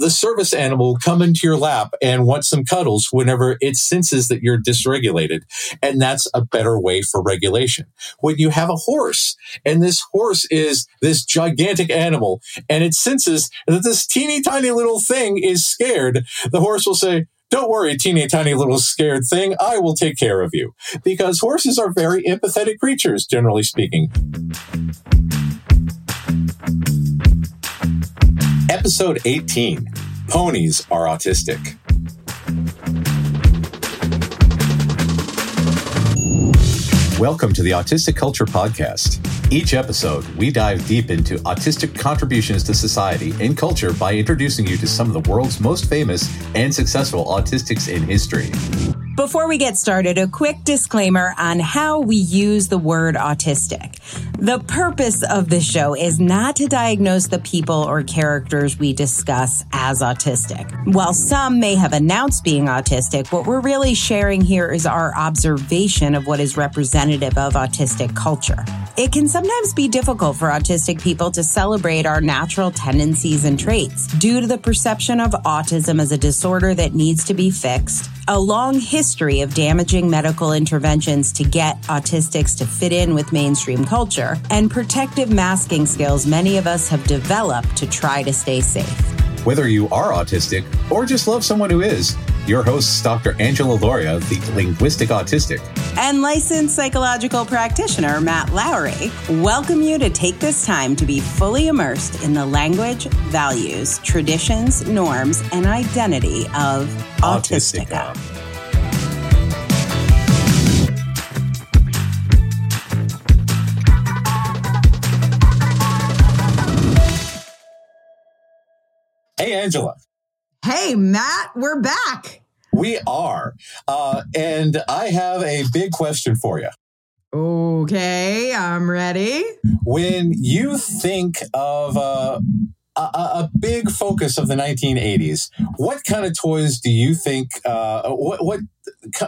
the service animal will come into your lap and want some cuddles whenever it senses that you're dysregulated. And that's a better way for regulation. When you have a horse and this horse is this gigantic animal and it senses that this teeny tiny little thing is scared, the horse will say, don't worry, teeny tiny little scared thing. I will take care of you. Because horses are very empathetic creatures, generally speaking. Episode 18 Ponies are autistic. Welcome to the Autistic Culture Podcast. Each episode, we dive deep into autistic contributions to society and culture by introducing you to some of the world's most famous and successful autistics in history. Before we get started, a quick disclaimer on how we use the word autistic. The purpose of this show is not to diagnose the people or characters we discuss as autistic. While some may have announced being autistic, what we're really sharing here is our observation of what is representative of autistic culture. It can sometimes be difficult for autistic people to celebrate our natural tendencies and traits due to the perception of autism as a disorder that needs to be fixed, a long history of damaging medical interventions to get autistics to fit in with mainstream culture, and protective masking skills many of us have developed to try to stay safe. Whether you are autistic or just love someone who is, your hosts, Dr. Angela Lauria, the linguistic autistic, and licensed psychological practitioner Matt Lowry, welcome you to take this time to be fully immersed in the language, values, traditions, norms, and identity of Autistica. Autistica. Hey, Angela. Hey, Matt, we're back. We are. Uh, and I have a big question for you. Okay, I'm ready. When you think of uh, a, a, big focus of the 1980s, what kind of toys do you think, uh, what, what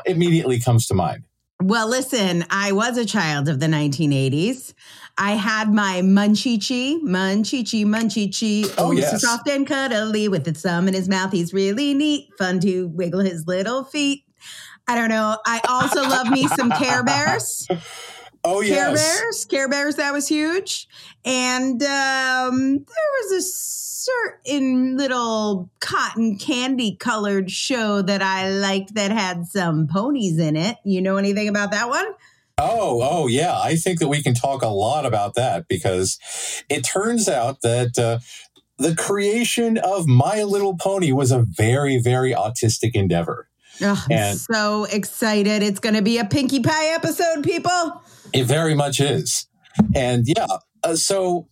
immediately comes to mind? Well, listen, I was a child of the 1980s. I had my Monchhichi, Monchhichi, Monchhichi. Oh, oh yes. so soft and cuddly with its thumb in his mouth. He's really neat. Fun to wiggle his little feet. I don't know. I also love me some Care Bears. Oh yes, Care Bears, Care Bears. That was huge, and um, there was a certain little cotton candy colored show that I liked that had some ponies in it. You know anything about that one? Oh, oh, yeah. I think that we can talk a lot about that because it turns out that uh, the creation of My Little Pony was a very, very autistic endeavor. Oh, and so excited. It's going to be a Pinkie Pie episode, people. It very much is. And yeah, uh, so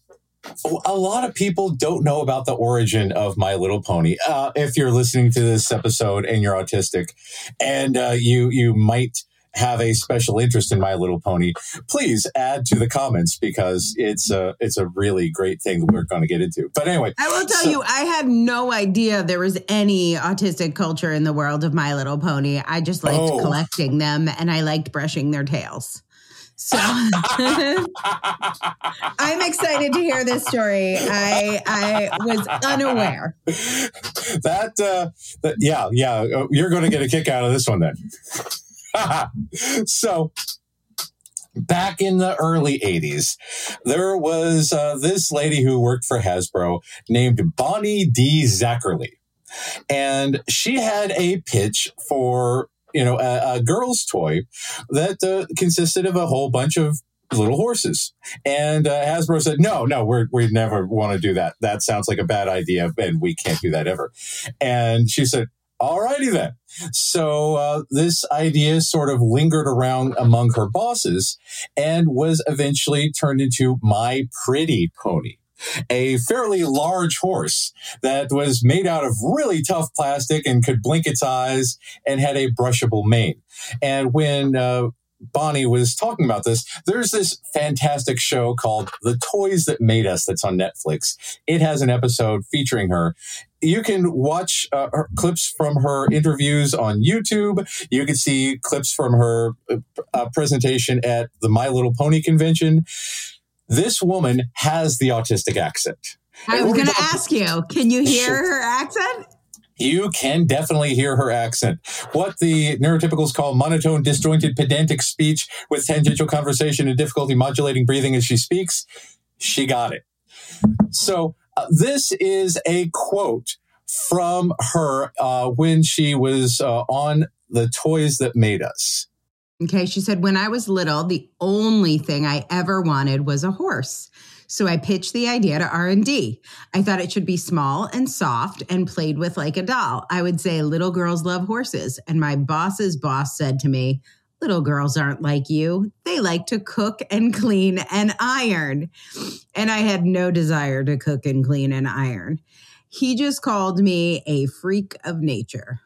a lot of people don't know about the origin of My Little Pony. Uh, if you're listening to this episode and you're autistic, and uh, you you might have a special interest in My Little Pony, please add to the comments because it's a it's a really great thing that we're going to get into. But anyway, I will tell so, you, I had no idea there was any autistic culture in the world of My Little Pony. I just liked oh. collecting them and I liked brushing their tails. So I'm excited to hear this story. I I was unaware. That, uh, that yeah yeah uh, you're going to get a kick out of this one then. so back in the early 80s, there was uh, this lady who worked for Hasbro named Bonnie D. Zacherle. And she had a pitch for, you know, a, a girl's toy that uh, consisted of a whole bunch of little horses. And uh, Hasbro said, no, no, we're, we never want to do that. That sounds like a bad idea, and we can't do that ever. And she said, Alrighty then. So uh, this idea sort of lingered around among her bosses and was eventually turned into My Pretty Pony. A fairly large horse that was made out of really tough plastic and could blink its eyes and had a brushable mane. And when uh, Bonnie was talking about this, there's this fantastic show called The Toys That Made Us that's on Netflix. It has an episode featuring her. You can watch uh, clips from her interviews on YouTube. You can see clips from her uh, presentation at the My Little Pony convention. This woman has the autistic accent. I was going to ask you, can you hear her accent? You can definitely hear her accent. What the neurotypicals call monotone, disjointed, pedantic speech with tangential conversation and difficulty modulating breathing as she speaks. She got it. So, uh, this is a quote from her uh, when she was uh, on the Toys That Made Us. Okay, she said, When I was little, the only thing I ever wanted was a horse. So I pitched the idea to R&D. I thought it should be small and soft and played with like a doll. I would say little girls love horses and my boss's boss said to me, "Little girls aren't like you. They like to cook and clean and iron." And I had no desire to cook and clean and iron. He just called me a freak of nature.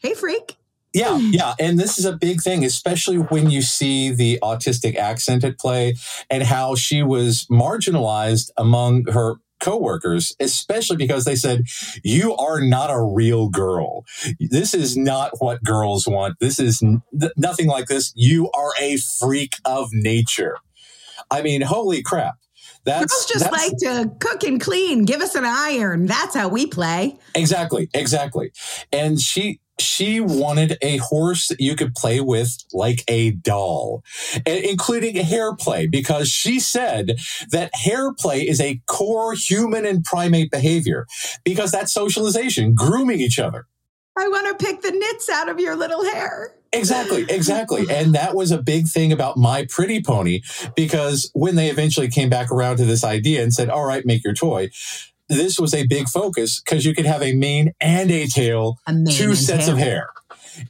Hey freak. Yeah, yeah. And this is a big thing, especially when you see the autistic accent at play and how she was marginalized among her coworkers, especially because they said, You are not a real girl. This is not what girls want. This is n- nothing like this. You are a freak of nature. I mean, holy crap. That's girls just that's, like to cook and clean. Give us an iron. That's how we play. Exactly, exactly. And she she wanted a horse that you could play with like a doll, including hair play, because she said that hair play is a core human and primate behavior because that's socialization, grooming each other. I want to pick the nits out of your little hair. Exactly, exactly. And that was a big thing about My Pretty Pony because when they eventually came back around to this idea and said, all right, make your toy, this was a big focus because you could have a mane and a tail, a two sets tail. of hair.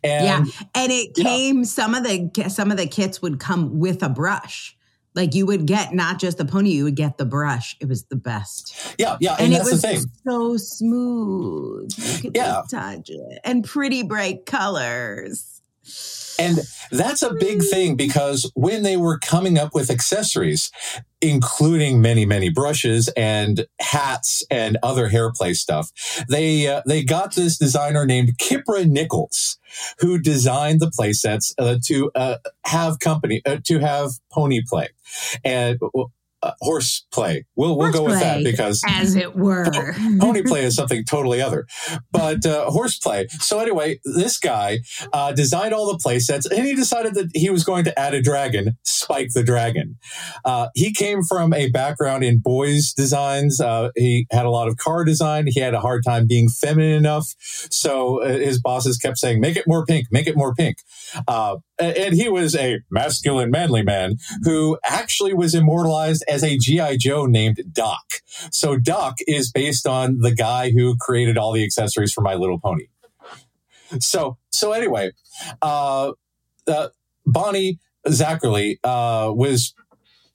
And, yeah, and it came. Yeah. Some of the some of the kits would come with a brush. Like you would get not just the pony, you would get the brush. It was the best. Yeah, yeah, and, and it was so smooth. You could yeah, touch it, and pretty bright colors. And that's a big thing because when they were coming up with accessories, including many, many brushes and hats and other hair play stuff, they uh, they got this designer named Kipra Nichols, who designed the play sets uh, to uh, have company uh, to have pony play. And uh, horse play. We'll we'll go with that because as it were, pony play is something totally other. But uh, horse play. So anyway, this guy uh, designed all the play sets, and he decided that he was going to add a dragon, Spike the dragon. Uh, he came from a background in boys designs. Uh, he had a lot of car design. He had a hard time being feminine enough, so uh, his bosses kept saying, "Make it more pink, make it more pink." And he was a masculine, manly man who actually was immortalized as a G.I. Joe named Doc. So Doc is based on the guy who created all the accessories for My Little Pony. So, so anyway, uh, uh, Bonnie Zacherle uh, was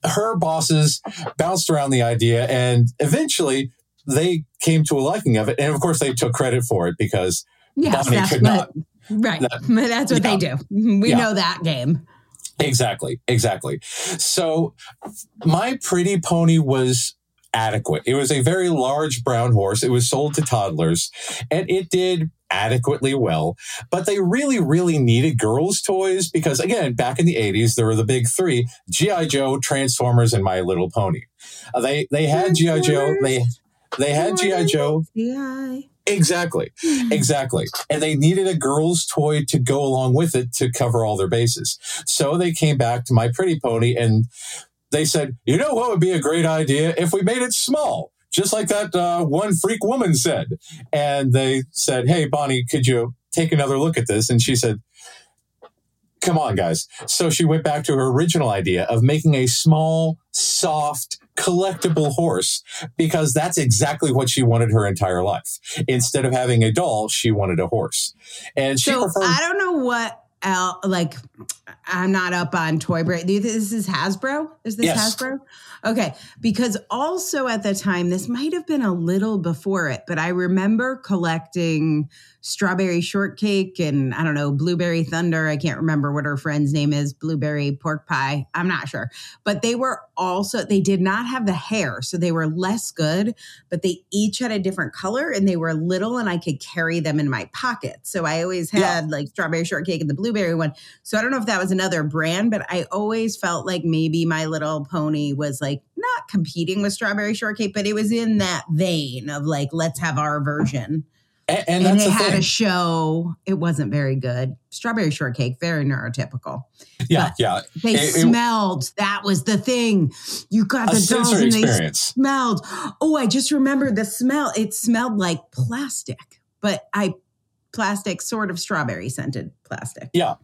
her bosses bounced around the idea and eventually they came to a liking of it. And of course, they took credit for it because yes, Bonnie could not. Right. That, that's what yeah. they do. We yeah. know that game. Exactly. Exactly. So my pretty pony was adequate. It was a very large brown horse. It was sold to toddlers and it did adequately well, but they really, really needed girls' toys because, again, back in the 80s, there were the big three G.I. Joe, Transformers, and My Little Pony. Uh, they, they had G.I. Joe, they, they had G.I. Joe. G.I. Exactly. Hmm. Exactly. And they needed a girl's toy to go along with it to cover all their bases. So they came back to My Pretty Pony and they said, you know what would be a great idea if we made it small? Just like that uh, one freak woman said. And they said, hey, Bonnie, could you take another look at this? And she said, come on, guys. So she went back to her original idea of making a small, soft, collectible horse because that's exactly what she wanted her entire life. Instead of having a doll, she wanted a horse. And she so preferred- I don't know what el- like I'm not up on Toy Break. This is Hasbro? Is this yes. Hasbro? Okay. Because also at the time, this might have been a little before it, but I remember collecting strawberry shortcake and I don't know, blueberry thunder. I can't remember what her friend's name is, blueberry pork pie. I'm not sure. But they were also, they did not have the hair. So they were less good, but they each had a different color and they were little and I could carry them in my pocket. So I always had yeah. like strawberry shortcake and the blueberry one. So I don't know if that was another brand, but I always felt like maybe My Little Pony was like not competing with Strawberry Shortcake, but it was in that vein of like, let's have our version. And, and, And, it had thing. a show. It wasn't very good. Strawberry Shortcake, very neurotypical. yeah, but- yeah. They It- it- smelled. that was the thing. You got the dolls and they experience. smelled. Oh, I just remembered the smell. It smelled like plastic, but I plastic sort of strawberry scented plastic. Yeah.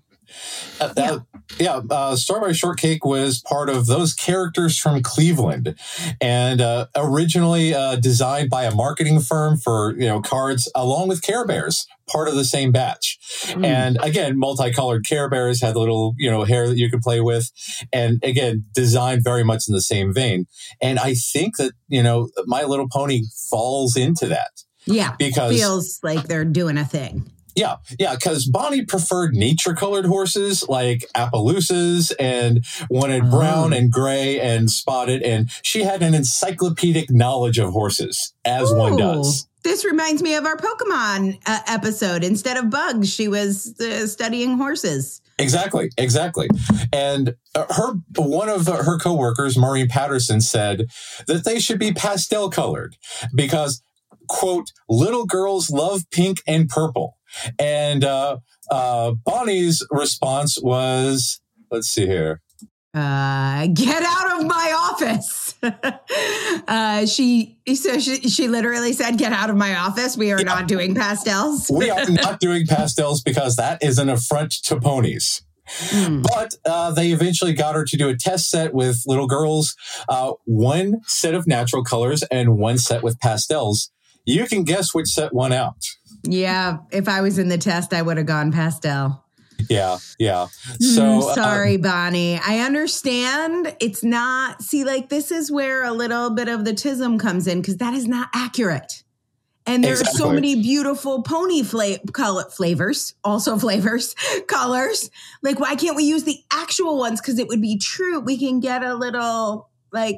Uh, that- yeah, uh, Strawberry Shortcake was part of those characters from Cleveland, and uh, originally uh, designed by a marketing firm for you know cards, along with Care Bears, part of the same batch. Mm. And again, multicolored Care Bears had the little you know hair that you could play with, and again, designed very much in the same vein. And I think that you know My Little Pony falls into that yeah, because feels like they're doing a thing. Yeah, yeah, because Bonnie preferred nature colored horses like Appaloosas and wanted brown Oh. and gray and spotted. And she had an encyclopedic knowledge of horses, as one does. This reminds me of our Pokemon uh, episode. Instead of bugs, she was uh, studying horses. Exactly, exactly. And uh, her one of her coworkers, Maureen Patterson, said that they should be pastel colored because, quote, little girls love pink and purple. And uh, uh, Bonnie's response was, let's see here. Uh, get out of my office. uh, she so she, she literally said, "Get out of my office. We are Yeah. not doing pastels." we are not doing pastels because that is an affront to ponies. Hmm. But uh, they eventually got her to do a test set with little girls, uh, one set of natural colors and one set with pastels. You can guess which set won out. Yeah, if I was in the test, I would have gone pastel. Yeah, yeah. So So uh, sorry, Bonnie. I understand it's not. See, like this is where a little bit of the tism comes in because that is not accurate. And there are so many beautiful pony fla- color flavors, also flavors, colors. Like, why can't we use the actual ones? Because it would be true. We can get a little like,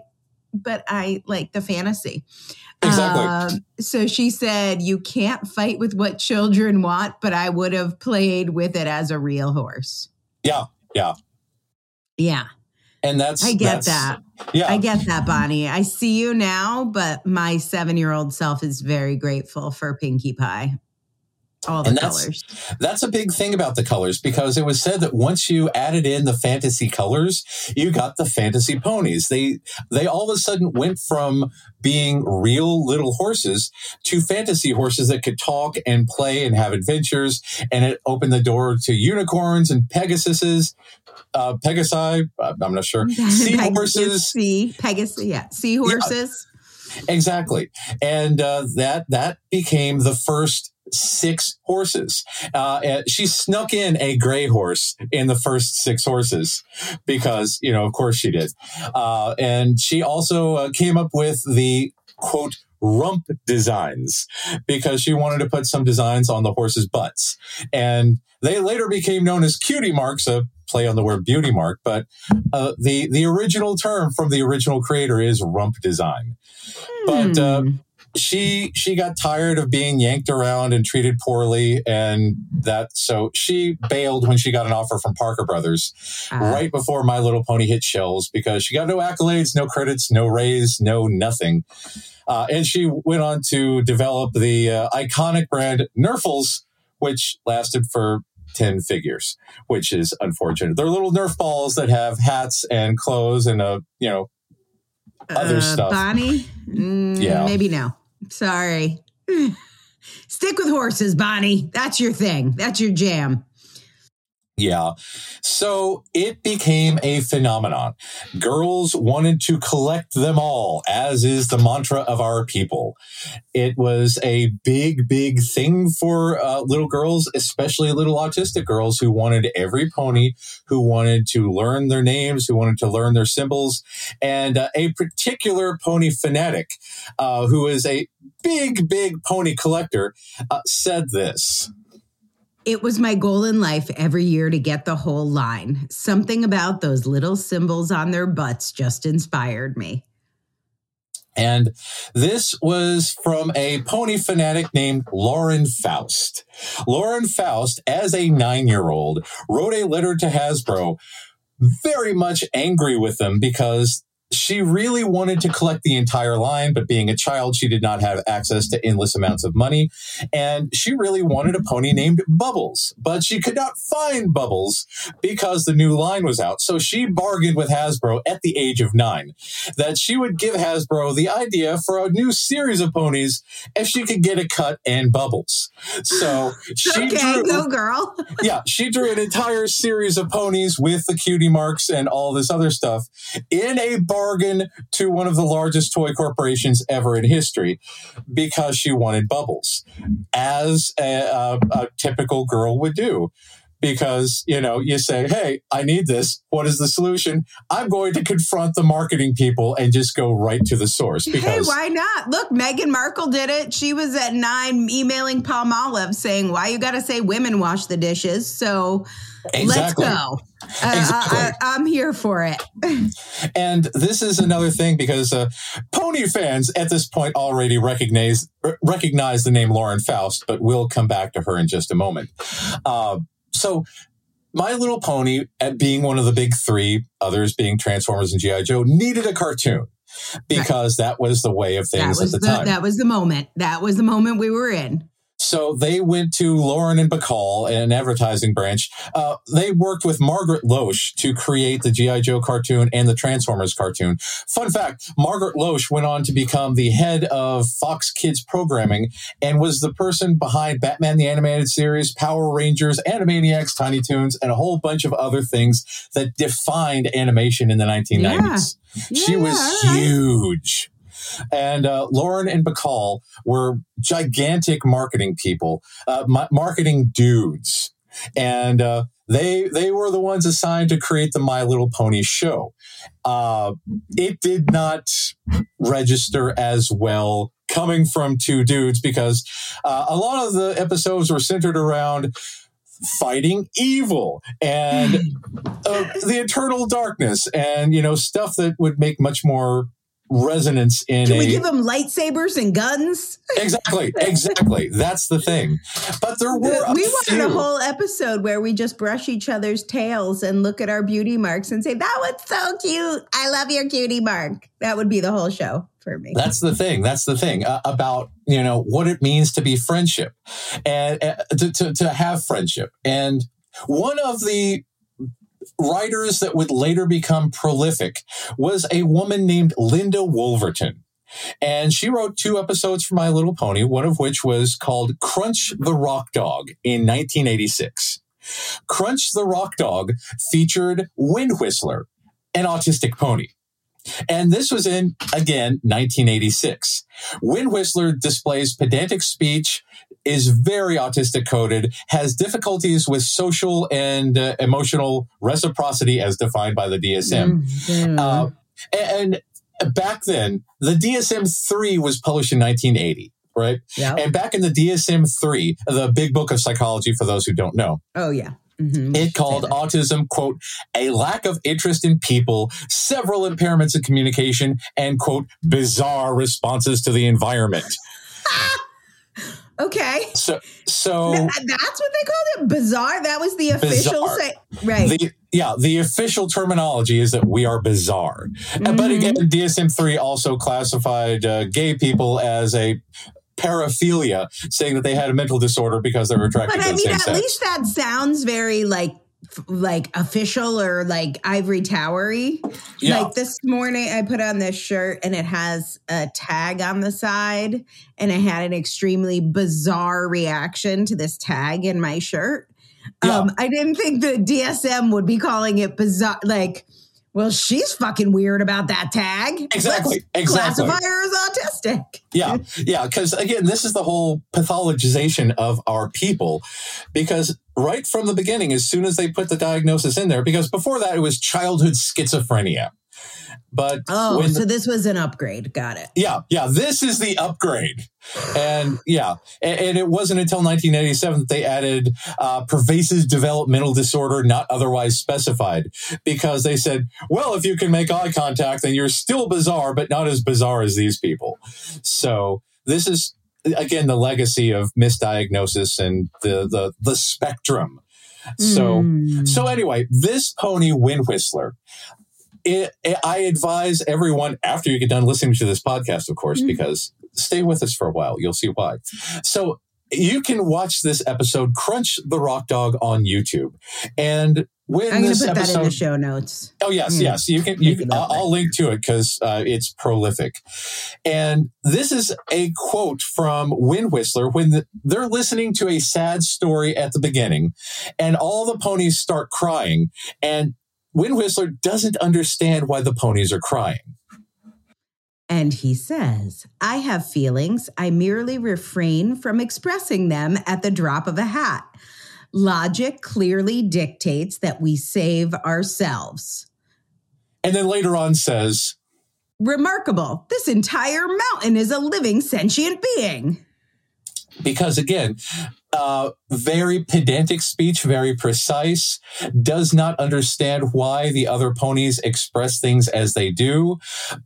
but I like the fantasy. Exactly. Um, so she said, You can't fight with what children want, but I would have played with it as a real horse. yeah, yeah. Yeah, And that's I get that's- that. Yeah, I get that, Bonnie. I see you now, but my seven year old self is very grateful for Pinkie Pie. All the And that's- colors. That's a big thing about the colors because it was said that once you added in the fantasy colors, you got the fantasy ponies. They they all of a sudden went from being real little horses to fantasy horses that could talk and play and have adventures, and it opened the door to unicorns and Pegasuses, uh, Pegasi. I'm not sure. Seahorses. Sea, Pegasus, yeah. Seahorses. Exactly, and uh, that that became the first six horses. Uh, she snuck in a gray horse in the first six horses because you know, of course, she did. Uh, and she also uh, came up with the quote rump designs because she wanted to put some designs on the horses' butts, and they later became known as cutie marks. A play on the word beauty mark, but uh, the the original term from the original creator is rump design. But uh, Hmm. She she got tired of being yanked around and treated poorly, and that so she bailed when she got an offer from Parker Brothers Ah, right before My Little Pony hit shelves because she got no accolades, no credits, no raise, no nothing. Uh, and she went on to develop the uh, iconic brand Nerfuls, which lasted for 10 figures, which is unfortunate. They're little Nerf balls that have hats and clothes and a, you know, other uh, stuff. Bonnie? Mm, Yeah. Maybe no. Sorry. Stick with horses, Bonnie. That's your thing. That's your jam. Yeah. So it became a phenomenon. Girls wanted to collect them all, as is the mantra of our people. It was a big, big thing for uh, little girls, especially little autistic girls who wanted every pony, who wanted to learn their names, who wanted to learn their symbols. And uh, a particular pony fanatic, uh, who is a big, big pony collector, uh, said this. It was my goal in life every year to get the whole line. Something about those little symbols on their butts just inspired me. And this was from a pony fanatic named Lauren Faust. Lauren Faust, as a nine year old, wrote a letter to Hasbro very much angry with them because she really wanted to collect the entire line, but being a child, she did not have access to endless amounts of money. And she really wanted a pony named Bubbles, but she could not find Bubbles because the new line was out. So she bargained with Hasbro at the age of nine that she would give Hasbro the idea for a new series of ponies if she could get a cut and Bubbles. So she okay, drew, go girl. yeah, she drew an entire series of ponies with the cutie marks and all this other stuff in a bargain to one of the largest toy corporations ever in history because she wanted bubbles, as a, a, a typical girl would do. Because you know you say hey i need this. What is the solution? I'm going to confront the marketing people and just go right to the source because hey why not? Look meghan markle did it. She was at nine emailing Palmolive saying why you gotta say women wash the dishes? So Exactly. let's go uh, Exactly. I, i'm here for it And this is another thing because uh, pony fans at this point already recognize recognize the name Lauren Faust, but we'll come back to her in just a moment. Uh, so, My Little Pony, at being one of the big three, others being Transformers and GI Joe, needed a cartoon because that was the way of things at the, the, time. that was the moment that was the moment we were in So they went to Lauren and Bacall, an advertising branch. Uh, they worked with Margaret Loesch to create the G.I. Joe cartoon and the Transformers cartoon. Fun fact Margaret Loesch went on to become the head of Fox Kids programming and was the person behind Batman the Animated Series, Power Rangers, Animaniacs, Tiny Toons, and a whole bunch of other things that defined animation in the 1990s. She Yeah, was right. huge. And uh, Lauren and Bacall were gigantic marketing people, uh, ma- marketing dudes, and uh, they they were the ones assigned to create the My Little Pony show. Uh, it did not register as well coming from two dudes because uh, a lot of the episodes were centered around fighting evil and uh, the eternal darkness and you know stuff that would make much more resonance in can a we give them lightsabers and guns exactly exactly that's the thing but there were a we wanted few. a whole episode where we just brush each other's tails and look at our beauty marks and say that was so cute i love your cutie mark that would be the whole show for me That's the thing. That's the thing uh, about you know what it means to be friendship and uh, to, to to have friendship. And one of the writers that would later become prolific was a woman named Linda Woolverton. And she wrote two episodes for My Little Pony, one of which was called Crunch the Rock Dog in 1986. Crunch the Rock Dog featured Wind Whistler, an autistic pony. And this was in, again, 1986. Wind Whistler displays pedantic speech, is very autistic coded, has difficulties with social and uh, emotional reciprocity as defined by the DSM. Mhm. Uh, and back then, the DSM 3 was published in 1980, right? Yep. And back in the DSM 3, the big book of psychology, for those who don't know, oh yeah Mhm. it called autism, quote, a lack of interest in people, several impairments in communication, and, quote, bizarre responses to the environment. okay. So, so Th- that's what they called it? Bizarre? That was the official say right. The, yeah, the official terminology is that we are bizarre. Uh, But again, DSM 3 also classified uh, gay people as a paraphilia, saying that they had a mental disorder because they were attracted But to I the mean, same at sex. least that sounds very like like official or like ivory towery. Yeah. Like this morning, I put on this shirt and it has a tag on the side, and I had an extremely bizarre reaction to this tag in my shirt. Yeah. Um, I didn't think the DSM would be calling it bizarre. Like, well, she's fucking weird about that tag. Exactly, Let's exactly. Classify her as autistic. Yeah, yeah, because again, this is the whole pathologization of our people. Because right from the beginning, as soon as they put the diagnosis in there, because before that it was childhood schizophrenia. But oh, so the- this was an upgrade. Got it. yeah, yeah, this is the upgrade. And yeah, and, and it wasn't until 1987 that they added uh, pervasive developmental disorder not otherwise specified because they said, well, if you can make eye contact, then you're still bizarre, but not as bizarre as these people. So this is again the legacy of misdiagnosis and the the the spectrum. So Mm. so anyway, this pony wind whistler. It, it- I advise everyone after you get done listening to this podcast, of course, Mhm. because stay with us for a while. You'll see why. So you can watch this episode, Crunch the Rock Dog, on YouTube. And when I'm going this to put that in episode, the show notes. Oh yes, Yeah. yes. You can. You can I'll. I'll link to it because uh, it's prolific. And this is a quote from Wind Whistler when the, they're listening to a sad story at the beginning, and all the ponies start crying, and Wind Whistler doesn't understand why the ponies are crying. And he says, I have feelings. I merely refrain from expressing them at the drop of a hat. Logic clearly dictates that we save ourselves. And then later on says, Remarkable. This entire mountain is a living sentient being. because again, uh, very pedantic speech, very precise, does not understand why the other ponies express things as they do.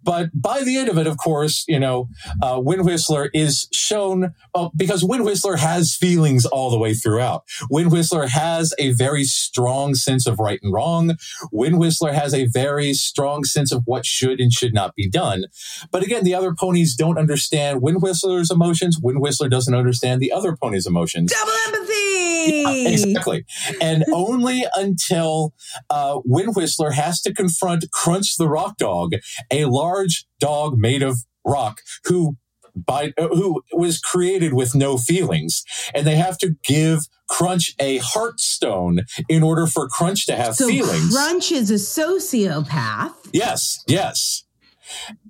But by the end of it, of course, you know, uh, Wind Whistler is shown well, because Wind Whistler has feelings all the way throughout. Wind Whistler has a very strong sense of right and wrong. Wind Whistler has a very strong sense of what should and should not be done. But again, the other ponies don't understand Wind Whistler's emotions. Wind Whistler doesn't understand the other ponies' emotions. Double empathy. Exactly. And only until uh, Wind Whistler has to confront Crunch the Rock Dog, a large dog made of rock who by uh, who was created with no feelings and they have to give crunch a heart stone in order for crunch to have So feelings Crunch is a sociopath. yes yes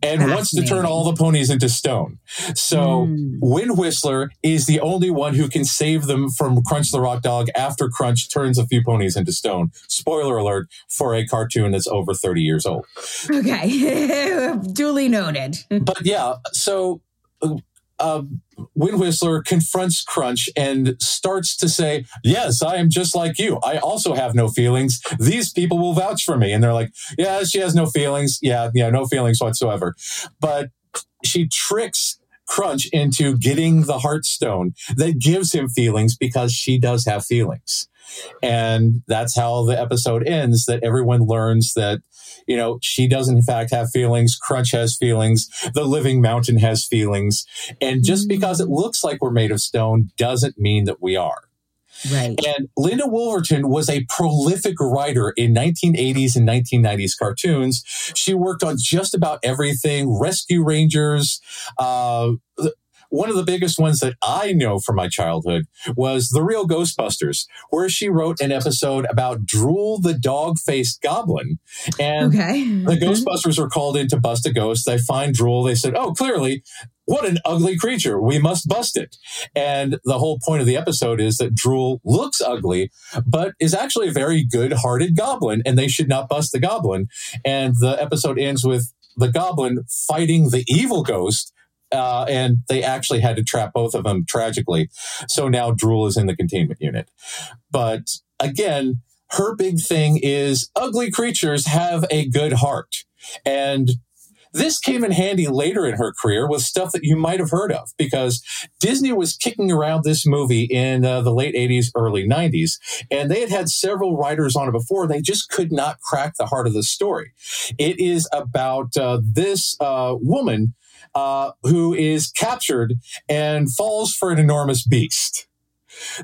and wants to turn all the ponies into stone so Hmm. Wind Whistler is the only one who can save them from Crunch the Rock Dog after Crunch turns a few ponies into stone. Spoiler alert for a cartoon that's over 30 years old. Okay. Duly noted. But yeah, so uh, Wind Whistler confronts Crunch and starts to say, Yes, I am just like you. I also have no feelings. These people will vouch for me. And they're like, Yeah, she has no feelings. Yeah, yeah, no feelings whatsoever. But she tricks Crunch into getting the Heartstone that gives him feelings because she does have feelings. And that's how the episode ends that everyone learns that, you know, she doesn't in fact have feelings. Crunch has feelings. The living mountain has feelings. And just because it looks like we're made of stone doesn't mean that we are. Right. And Linda Woolverton was a prolific writer in 1980s and 1990s cartoons. She worked on just about everything Rescue Rangers. Uh, one of the biggest ones that I know from my childhood was The Real Ghostbusters, where she wrote an episode about Drool the dog faced goblin. And Okay. the mm-hmm. Ghostbusters were called in to bust a ghost. They find Drool. They said, Oh, clearly, what an ugly creature. We must bust it. And the whole point of the episode is that Drool looks ugly, but is actually a very good hearted goblin, and they should not bust the goblin. And the episode ends with the goblin fighting the evil ghost. Uh, and they actually had to trap both of them tragically. So now Drool is in the containment unit. But again, her big thing is ugly creatures have a good heart. And this came in handy later in her career with stuff that you might have heard of because Disney was kicking around this movie in uh, the late 80s, early 90s, and they had had several writers on it before. They just could not crack the heart of the story. It is about uh, this uh, woman uh, who is captured and falls for an enormous beast.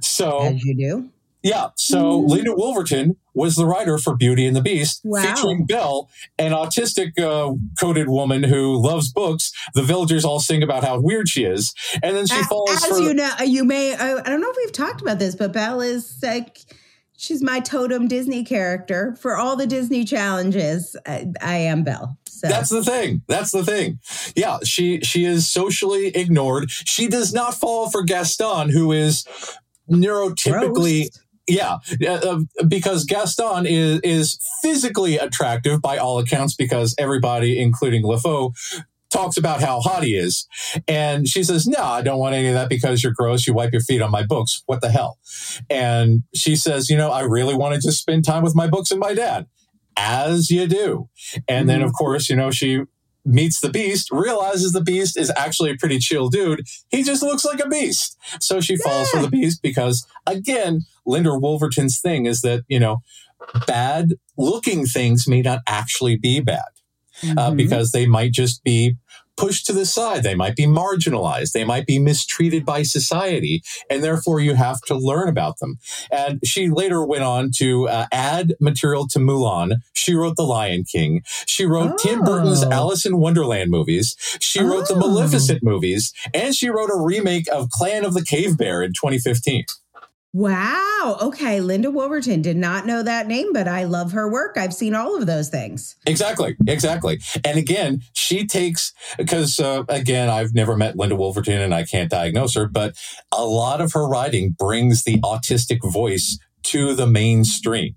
So, As you do. yeah. So Mm. Linda Woolverton was the writer for Beauty and the Beast, Wow. featuring Belle, an autistic uh, coded woman who loves books. The villagers all sing about how weird she is, and then she A- falls As for. you know, you may, I, I don't know if we've talked about this, but Belle is like, she's my totem Disney character for all the Disney challenges. I, I am Belle. That's the thing. That's the thing. Yeah, she she is socially ignored. She does not fall for Gaston, who is neurotypically Gross. Yeah, uh, because Gaston is is physically attractive by all accounts because everybody, including LeFou, talks about how hot he is. And she says, No, I don't want any of that because you're gross. You wipe your feet on my books. What the hell? And she says, You know, I really want to just spend time with my books and my dad, as you do. And mm-hmm. then, of course, you know, she meets the beast, realizes the beast is actually a pretty chill dude. He just looks like a beast. So she falls yeah. for the beast because, again, Linda Woolverton's thing is that, you know, bad looking things may not actually be bad. Uh, mm-hmm. uh, because they might just be pushed to the side. They might be marginalized. They might be mistreated by society. And therefore, you have to learn about them. And she later went on to uh, add material to Mulan. She wrote The Lion King. She wrote oh. Tim Burton's oh. Alice in Wonderland movies. She oh. wrote the Maleficent movies. And she wrote a remake of Clan of the Cave Bear in 2015. Wow. Okay. Linda Woolverton did not know that name, but I love her work. I've seen all of those things. Exactly. Exactly. And again, she takes, because uh, again, I've never met Linda Woolverton and I can't diagnose her, but a lot of her writing brings the autistic voice to the mainstream,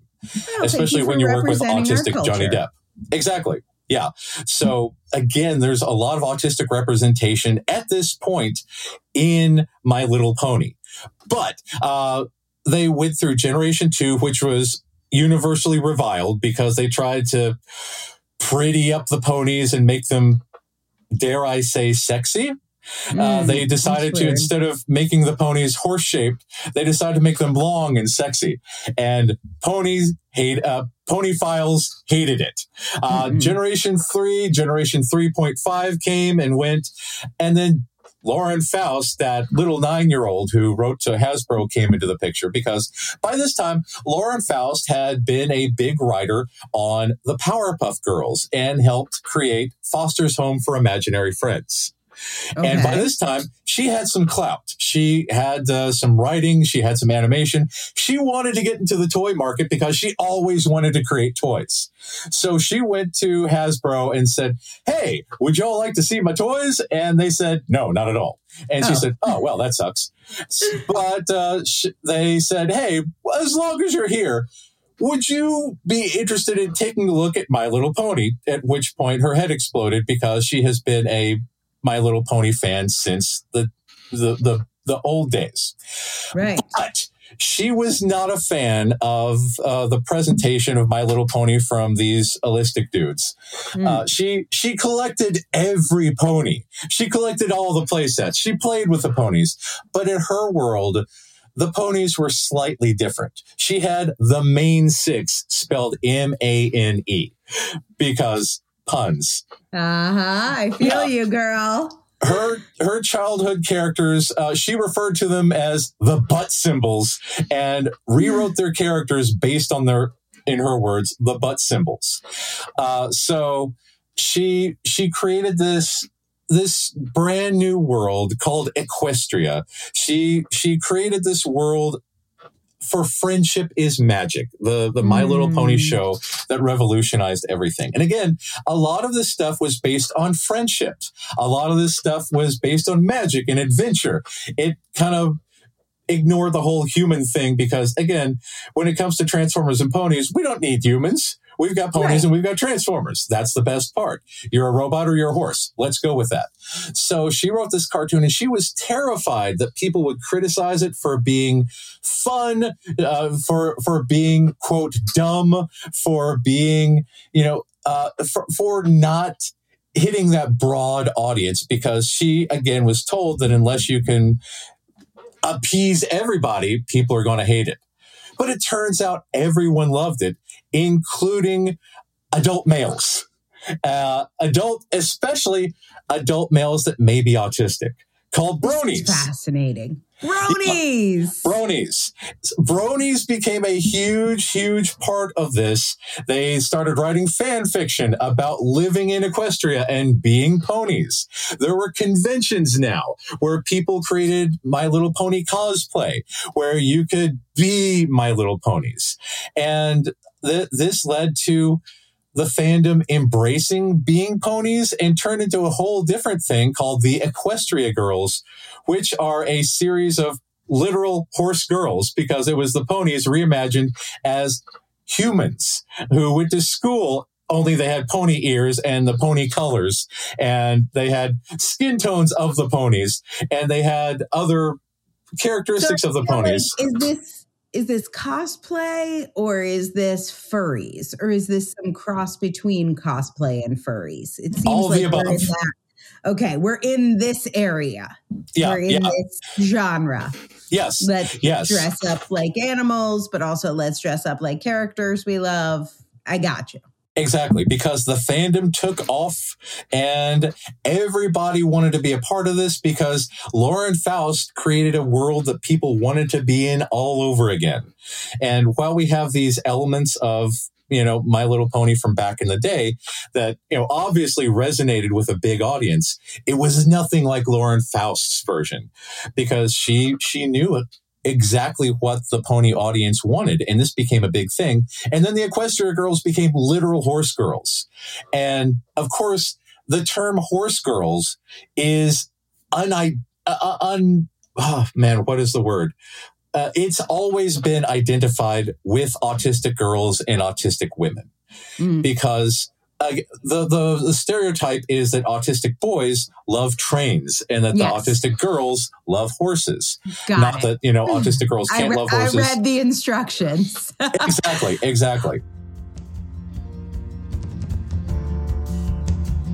especially when you work with autistic Johnny Depp. Exactly. Yeah. So again, there's a lot of autistic representation at this point in My Little Pony. But uh, they went through Generation 2, which was universally reviled because they tried to pretty up the ponies and make them, dare I say, sexy. Mm, uh, hmm, they decided to, instead of making the ponies horse shaped, they decided to make them long and sexy. And ponies hate, uh, pony files hated it. Uh, mm-hmm. Generation 3, Generation 3.5 came and went. And then Lauren Faust, that little nine year old who wrote to Hasbro, came into the picture because by this time, Lauren Faust had been a big writer on the Powerpuff Girls and helped create Foster's Home for Imaginary Friends. Okay. And by this time, she had some clout. She had uh, some writing. She had some animation. She wanted to get into the toy market because she always wanted to create toys. So she went to Hasbro and said, Hey, would y'all like to see my toys? And they said, No, not at all. And she oh. said, Oh, well, that sucks. but uh, sh- they said, Hey, as long as you're here, would you be interested in taking a look at My Little Pony? At which point her head exploded because she has been a my Little Pony fan since the the the, the old days. Right. But she was not a fan of uh, the presentation of My Little Pony from these holistic dudes. Mm. Uh, she she collected every pony. She collected all the play sets. She played with the ponies, but in her world, the ponies were slightly different. She had the main six spelled M A N E because puns. Uh huh. I feel you, girl. Her her childhood characters, uh, she referred to them as the butt symbols, and rewrote their characters based on their, in her words, the butt symbols. Uh, so she she created this this brand new world called Equestria. She she created this world for friendship is magic. The the my little pony mm. show that revolutionized everything. And again a lot of this stuff was based on friendship a lot of this stuff was based on magic and adventure. It kind of ignored the whole human thing because again when it comes to transformers and ponies we don't need humans We've got ponies right. and we've got transformers. That's the best part. You're a robot or you're a horse. Let's go with that. So she wrote this cartoon and she was terrified that people would criticize it for being fun, uh, for, for being quote dumb, for being, you know, uh, for, for not hitting that broad audience because she again was told that unless you can appease everybody, people are going to hate it. But it turns out everyone loved it, including adult males. Uh, adult, especially adult males that may be autistic, called bronies. fascinating. Bronies. Yeah. Bronies. Bronies became a huge, huge part of this. They started writing fan fiction about living in Equestria and being ponies. There were conventions now where people created My Little Pony cosplay, where you could be My Little Ponies. And th- this led to the fandom embracing being ponies and turned into a whole different thing called the Equestria Girls, which are a series of literal horse girls because it was the ponies reimagined as humans who went to school only they had pony ears and the pony colors and they had skin tones of the ponies and they had other characteristics so of the ponies. Is this is this cosplay or is this furries or is this some cross between cosplay and furries? It seems All like the above. That, okay, we're in this area. Yeah, we're in yeah. this genre. Yes. Let's yes. dress up like animals, but also let's dress up like characters we love. I got you. Exactly, because the fandom took off and everybody wanted to be a part of this because Lauren Faust created a world that people wanted to be in all over again. And while we have these elements of you know, My Little Pony from back in the day that, you know, obviously resonated with a big audience. It was nothing like Lauren Faust's version because she, she knew it exactly what the pony audience wanted. And this became a big thing. And then the Equestria girls became literal horse girls. And of course, the term horse girls is un, uh, un oh man, what is the word? Uh, it's always been identified with autistic girls and autistic women mm. because uh, the, the, the stereotype is that autistic boys love trains and that yes. the autistic girls love horses. Got Not it. that you know autistic girls can't re- love horses. I read the instructions. exactly, exactly.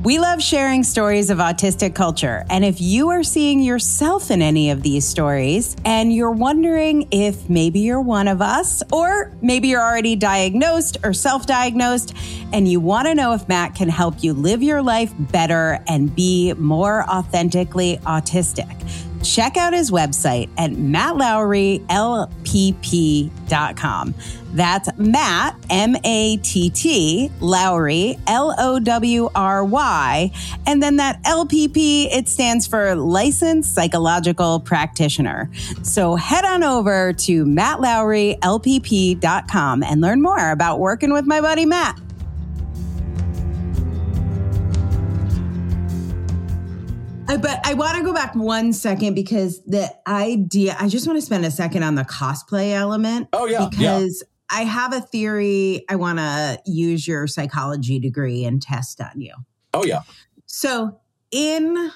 We love sharing stories of autistic culture. And if you are seeing yourself in any of these stories and you're wondering if maybe you're one of us, or maybe you're already diagnosed or self diagnosed, and you want to know if Matt can help you live your life better and be more authentically autistic check out his website at mattlowrylpp.com. That's Matt, M A T T, Lowry, L O W R Y. And then that LPP, it stands for Licensed Psychological Practitioner. So head on over to mattlowrylpp.com and learn more about working with my buddy Matt. But I want to go back one second because the idea, I just want to spend a second on the cosplay element. Oh, yeah. Because yeah. I have a theory. I want to use your psychology degree and test on you. Oh, yeah. So, in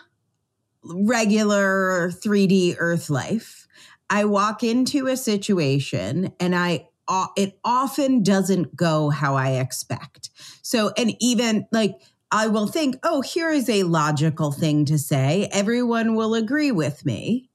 regular 3D Earth life, I walk into a situation and I uh, it often doesn't go how I expect. So, and even like I will think, oh, here is a logical thing to say. Everyone will agree with me.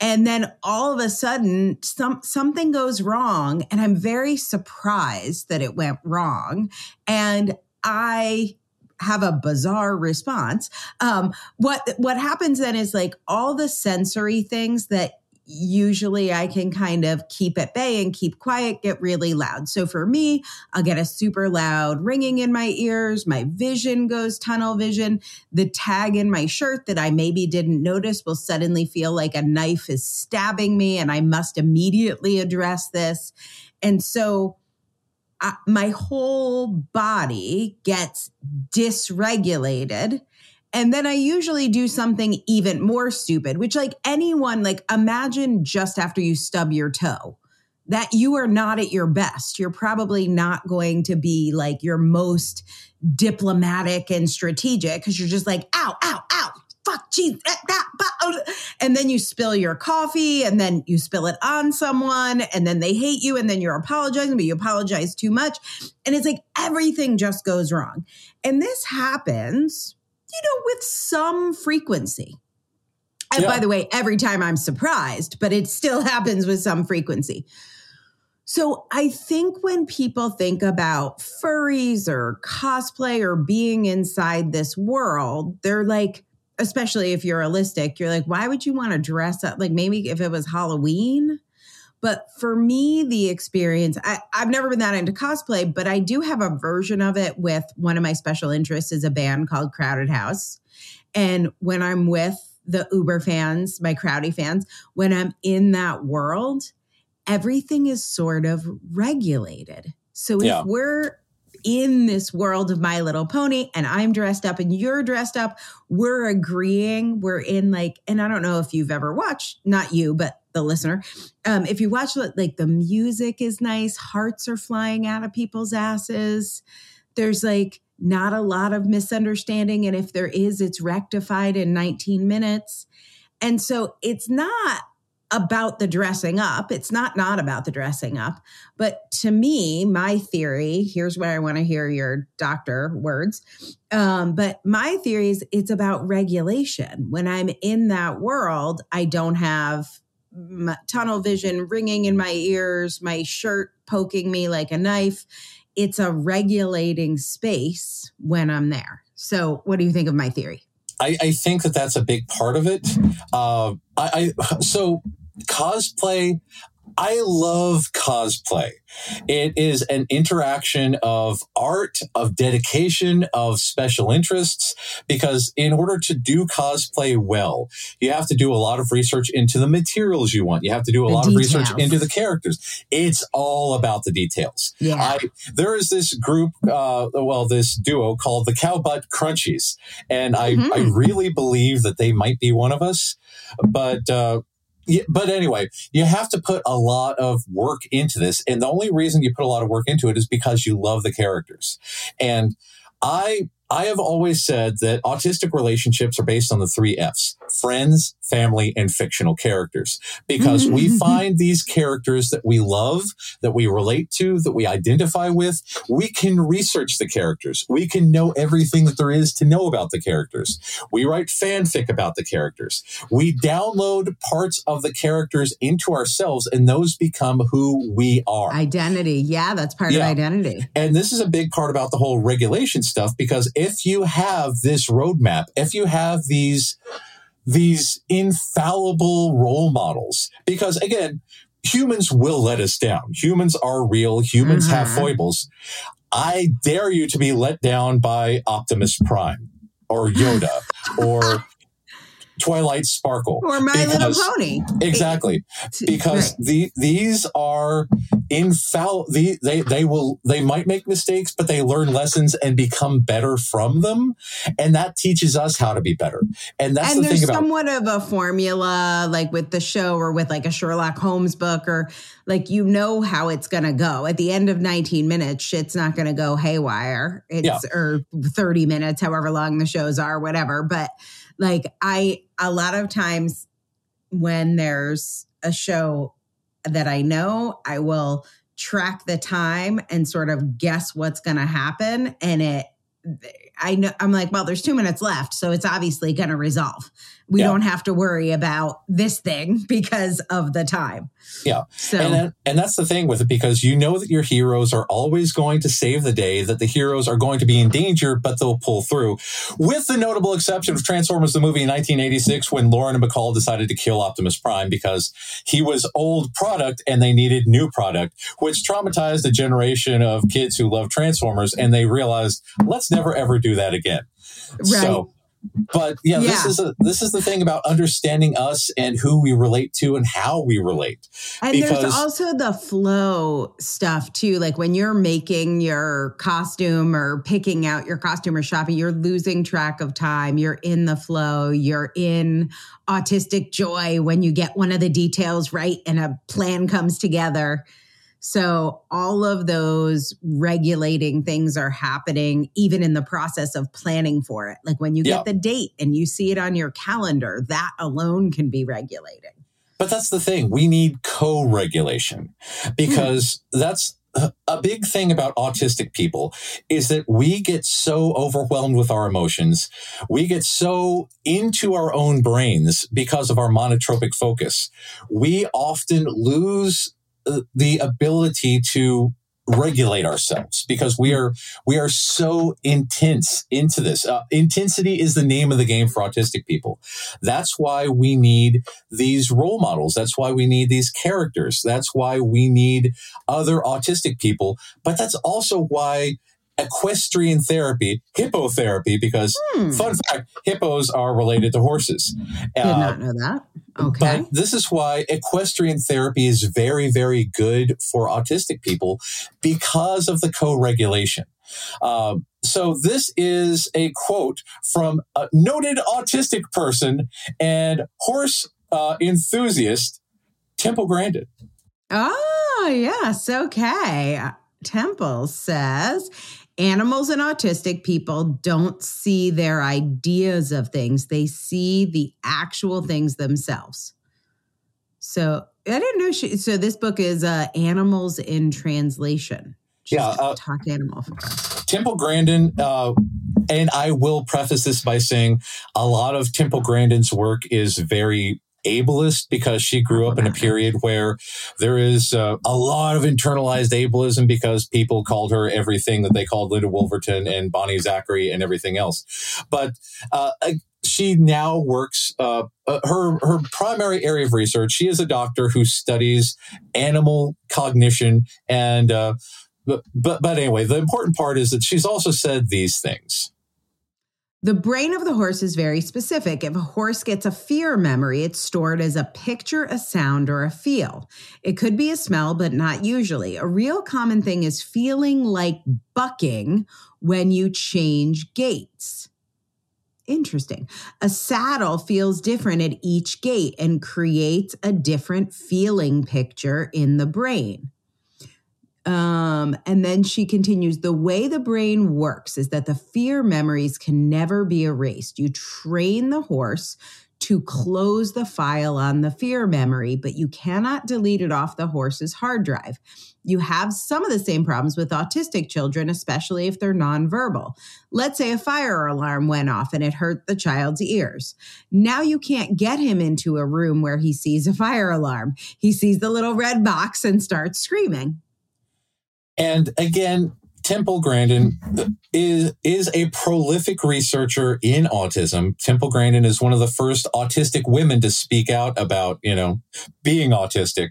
And then all of a sudden, some, something goes wrong. And I'm very surprised that it went wrong. And I have a bizarre response. Um, what what happens then is like all the sensory things that usually I can kind of keep at bay and keep quiet, get really loud. So for me, I'll get a super loud ringing in my ears. My vision goes tunnel vision. The tag in my shirt that I maybe didn't notice will suddenly feel like a knife is stabbing me and I must immediately address this. And so uh, my whole body gets dysregulated and then I usually do something even more stupid, which, like anyone, like imagine just after you stub your toe that you are not at your best. You're probably not going to be like your most diplomatic and strategic because you're just like, ow, ow, ow, fuck, geez, eh, oh. and then you spill your coffee and then you spill it on someone and then they hate you and then you're apologizing, but you apologize too much. And it's like everything just goes wrong. And this happens you know, with some frequency. And yeah. by the way, every time I'm surprised, but it still happens with some frequency. So I think when people think about furries or cosplay or being inside this world, they're like, especially if you're realistic, you're like, why would you want to dress up? Like maybe if it was Halloween, but for me, the experience, I, have never been that into cosplay, but I do have a version of it with one of my special interests is a band called Crowded House. And when I'm with the Uber fans, my Crowdy fans, when I'm in that world, everything is sort of regulated. So if yeah. we're in this world of My Little Pony and I'm dressed up and you're dressed up, we're agreeing. We're in like, and I don't know if you've ever watched, not you, but the listener. Um, if you watch like the music is nice, hearts are flying out of people's asses. There's like not a lot of misunderstanding. And if there is, it's rectified in 19 minutes. And so it's not about the dressing up. It's not not about the dressing up. But to me, my theory, here's where I want to hear your doctor words. Um, but my theory is it's about regulation. When I'm in that world, I don't have tunnel vision ringing in my ears, my shirt poking me like a knife. It's a regulating space when I'm there. So, what do you think of my theory? I, I think that that's a big part of it. Uh, I, I so cosplay I love cosplay. It is an interaction of art, of dedication, of special interests, because in order to do cosplay well, you have to do a lot of research into the materials you want. You have to do a the lot details. of research into the characters. It's all about the details. Yeah. I, there is this group, uh, well, this duo called the Cowbutt Crunchies, and I, mm-hmm. I really believe that they might be one of us. But uh, but anyway, you have to put a lot of work into this. And the only reason you put a lot of work into it is because you love the characters. And I I have always said that autistic relationships are based on the three F's friends, family, and fictional characters. Because we mm-hmm. find these characters that we love, that we relate to, that we identify with. We can research the characters. We can know everything that there is to know about the characters. We write fanfic about the characters. We download parts of the characters into ourselves, and those become who we are. Identity. Yeah, that's part yeah. of identity. And this is a big part about the whole regulation stuff because if you have this roadmap, if you have these these infallible role models, because again, humans will let us down. Humans are real. Humans mm-hmm. have foibles. I dare you to be let down by Optimus Prime or Yoda or Twilight Sparkle or My because, Little Pony. Exactly, because right. the these are infallible. The, they they will they might make mistakes, but they learn lessons and become better from them, and that teaches us how to be better. And that's and the there's thing about somewhat of a formula, like with the show or with like a Sherlock Holmes book, or like you know how it's going to go. At the end of 19 minutes, shit's not going to go haywire. It's yeah. or 30 minutes, however long the shows are, whatever, but like I, a lot of times when there's a show that I know, I will track the time and sort of guess what's going to happen. And it, I know, I'm like, well, there's two minutes left. So it's obviously going to resolve we yeah. don't have to worry about this thing because of the time. Yeah. So, and, then, and that's the thing with it because you know that your heroes are always going to save the day, that the heroes are going to be in danger, but they'll pull through. With the notable exception of Transformers, the movie in 1986, when Lauren and Bacall decided to kill Optimus Prime because he was old product and they needed new product, which traumatized a generation of kids who love Transformers. And they realized, let's never ever do that again. Right. So, but yeah, yeah, this is a, this is the thing about understanding us and who we relate to and how we relate. And because, there's also the flow stuff too. Like when you're making your costume or picking out your costume or shopping, you're losing track of time. You're in the flow. You're in autistic joy when you get one of the details right and a plan comes together. So all of those regulating things are happening even in the process of planning for it. Like when you get the date and you see it on your calendar, that alone can be regulating. But that's the thing. We need co-regulation because mm. that's a big thing about autistic people is that we get so overwhelmed with our emotions. We get so into our own brains because of our monotropic focus. We often lose the ability to regulate ourselves because we are we are so intense into this. Uh, intensity is the name of the game for autistic people. That's why we need these role models. That's why we need these characters. That's why we need other autistic people. But that's also why equestrian therapy, hippotherapy, because hmm. fun fact, hippos are related to horses. Did uh, not know that. Okay. But this is why equestrian therapy is very, very good for autistic people because of the co-regulation. Um, so this is a quote from a noted autistic person and horse uh, enthusiast Temple Grandin. Oh, yes. Okay. Temple says animals and autistic people don't see their ideas of things, they see the actual things themselves. So I didn't know she. So this book is uh, Animals in Translation. She's Yeah, uh, talk animal. Temple Grandin, uh, and I will preface this by saying a lot of Temple Grandin's work is very ableist because she grew up in a period where there is uh, a lot of internalized ableism because people called her everything that they called Linda Woolverton and Bonnie Zacherle and everything else. But uh, she now works uh, uh, her her primary area of research. She is a doctor who studies animal cognition and. Uh, but, but but anyway, the important part is that she's also said these things. The brain of the horse is very specific. If a horse gets a fear memory, it's stored as a picture, a sound, or a feel. It could be a smell, but not usually. A real common thing is feeling like bucking when you change gaits. Interesting. A saddle feels different at each gait and creates a different feeling picture in the brain. Um, and then she continues the way the brain works is that the fear memories can never be erased. You train the horse to close the file on the fear memory, but you cannot delete it off the horse's hard drive. You have some of the same problems with autistic children, especially if they're nonverbal. Let's say a fire alarm went off and it hurt the child's ears. Now you can't get him into a room where he sees a fire alarm. He sees the little red box and starts screaming. And again, Temple Grandin is is a prolific researcher in autism. Temple Grandin is one of the first autistic women to speak out about, you know, being autistic.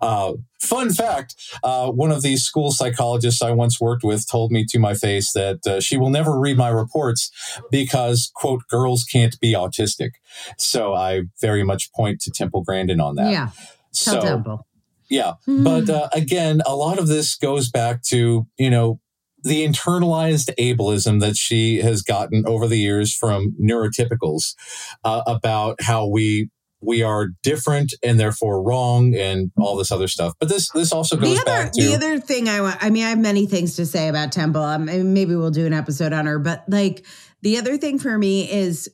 Uh, fun fact: uh, one of these school psychologists I once worked with told me to my face that uh, she will never read my reports because, quote, girls can't be autistic. So I very much point to Temple Grandin on that. Yeah. Tell so Temple. Yeah, Hmm. but uh, again, a lot of this goes back to you know the internalized ableism that she has gotten over the years from neurotypicals uh, about how we we are different and therefore wrong and all this other stuff. But this this also the goes other, back to the other thing I want, I mean, I have many things to say about Temple. Um, maybe we'll do an episode on her, but like the other thing for me is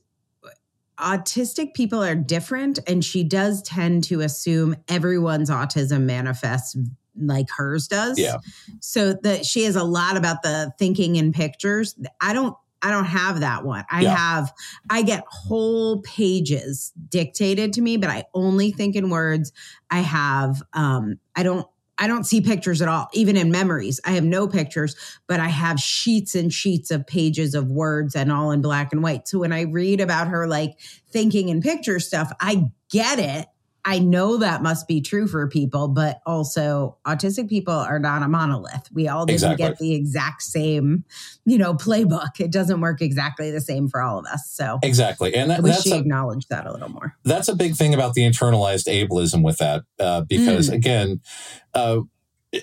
autistic people are different, and she does tend to assume everyone's autism manifests like hers does. Yeah. So that she has a lot about the thinking in pictures. I don't. I don't have that one. I Yeah. have, I get whole pages dictated to me, but I only think in words. I have, um, I don't, I don't see pictures at all, even in memories. I have no pictures, but I have sheets and sheets of pages of words and all in black and white. So when I read about her like thinking in picture stuff, I get it. I know that must be true for people, but also autistic people are not a monolith. We all didn't Exactly. get the exact same, you know, playbook. It doesn't work exactly the same for all of us. So exactly, and I that, wish that's she acknowledged that a little more. that's a big thing about the internalized ableism with that uh, because Mm. again uh,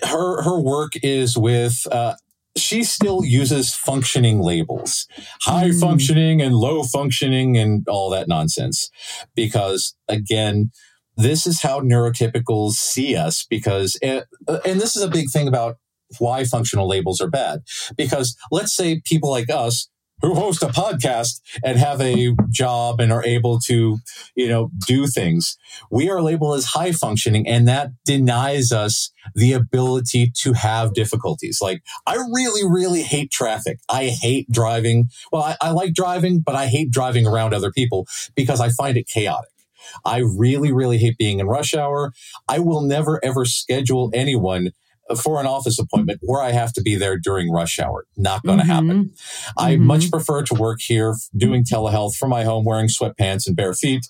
her her work is with uh, she still uses functioning labels high Mm. functioning and low functioning and all that nonsense because again this is how neurotypicals see us because and, uh, and this is a big thing about why functional labels are bad. Because let's say people like us who host a podcast and have a job and are able to you know do things we are labeled as high functioning and that denies us the ability to have difficulties. Like i really really hate traffic. I hate driving. Well I, I like driving but i hate driving around other people because i find it chaotic i really really hate being in rush hour i will never ever schedule anyone for an office appointment where I have to be there during rush hour. Not going to happen. I Mhm. much prefer to work here doing telehealth from my home wearing sweatpants and bare feet.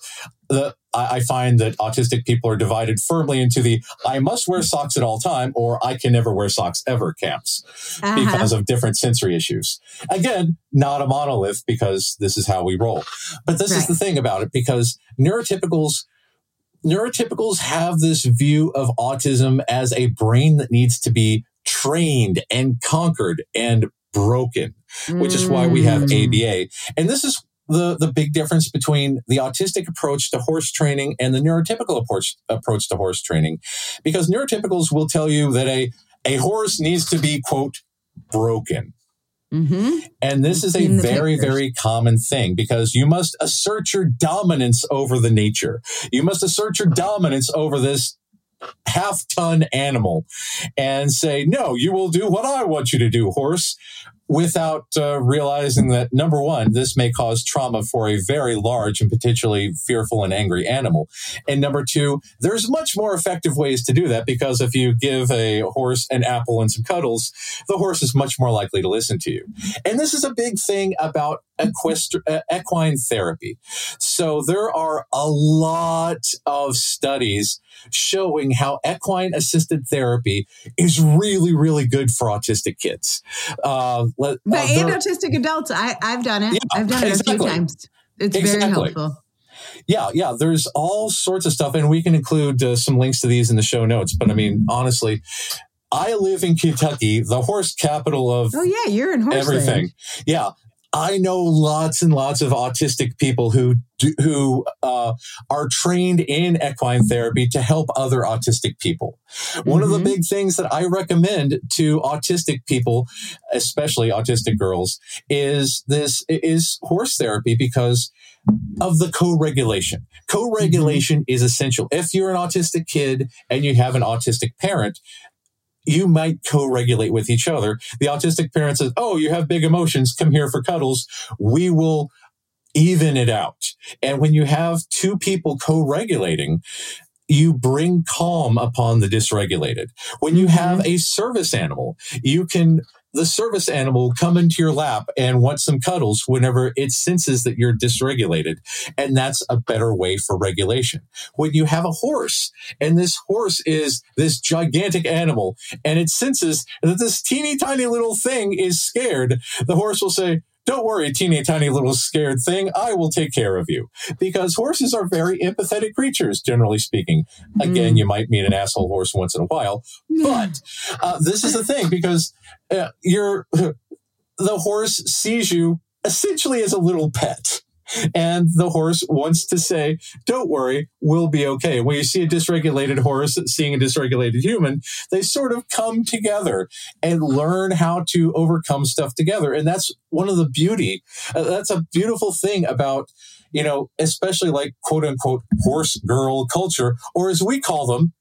The, I, I find that autistic people are divided firmly into the I must wear socks at all time or I can never wear socks ever camps Uh-huh. because of different sensory issues. Again, not a monolith because this is how we roll. But this is the thing about it because neurotypicals neurotypicals have this view of autism as a brain that needs to be trained and conquered and broken, which is why we have Mm. ABA. And this is the, the big difference between the autistic approach to horse training and the neurotypical approach, approach to horse training. Because neurotypicals will tell you that a, a horse needs to be, quote, broken. Mm-hmm. And this is a very, pictures. very common thing because you must assert your dominance over the nature. You must assert your dominance over this half ton animal and say, no, you will do what I want you to do, horse without uh, realizing that number one, this may cause trauma for a very large and potentially fearful and angry animal. And number two, there's much more effective ways to do that because if you give a horse an apple and some cuddles, the horse is much more likely to listen to you. And this is a big thing about uh, equine therapy. So there are a lot of studies showing how equine assisted therapy is really, really good for autistic kids. Uh, let, but uh, and autistic adults, I, have done it. Yeah, I've done it exactly. a few times. It's exactly. very helpful. Yeah, yeah. There's all sorts of stuff, and we can include uh, some links to these in the show notes. But I mean, honestly, I live in Kentucky, the horse capital of oh yeah, you're in horse everything. Land. Yeah, I know lots and lots of autistic people who do, who uh, are trained in equine therapy to help other autistic people. Mm-hmm. One of the mm-hmm. big things that I recommend to autistic people, especially autistic girls, is this is horse therapy because of the co-regulation. Co-regulation mm-hmm. is essential. If you're an autistic kid and you have an autistic parent, you might co-regulate with each other. The autistic parent says, Oh, you have big emotions. Come here for cuddles. We will even it out. And when you have two people co-regulating, you bring calm upon the dysregulated. When you have mm-hmm. a service animal, you can the service animal will come into your lap and want some cuddles whenever it senses that you're dysregulated. And that's a better way for regulation. When you have a horse and this horse is this gigantic animal and it senses that this teeny tiny little thing is scared, the horse will say, don't worry, teeny tiny little scared thing. I will take care of you. Because horses are very empathetic creatures, generally speaking. Again, mm. you might meet an asshole horse once in a while, but uh, this is the thing because uh, you're the horse sees you essentially as a little pet. And the horse wants to say, don't worry, we'll be okay. When you see a dysregulated horse seeing a dysregulated human, they sort of come together and learn how to overcome stuff together. And that's one of the beauty. Uh, that's a beautiful thing about, you know, especially like quote unquote horse girl culture, or as we call them,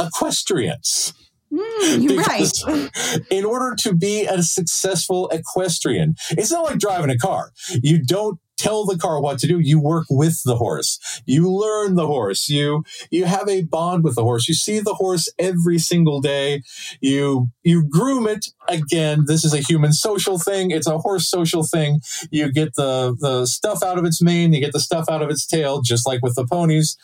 equestrians. Mm, right. in order to be a successful equestrian, it's not like driving a car. You don't tell the car what to do. You work with the horse. You learn the horse. You you have a bond with the horse. You see the horse every single day. You you groom it. Again, this is a human social thing. It's a horse social thing. You get the the stuff out of its mane. You get the stuff out of its tail, just like with the ponies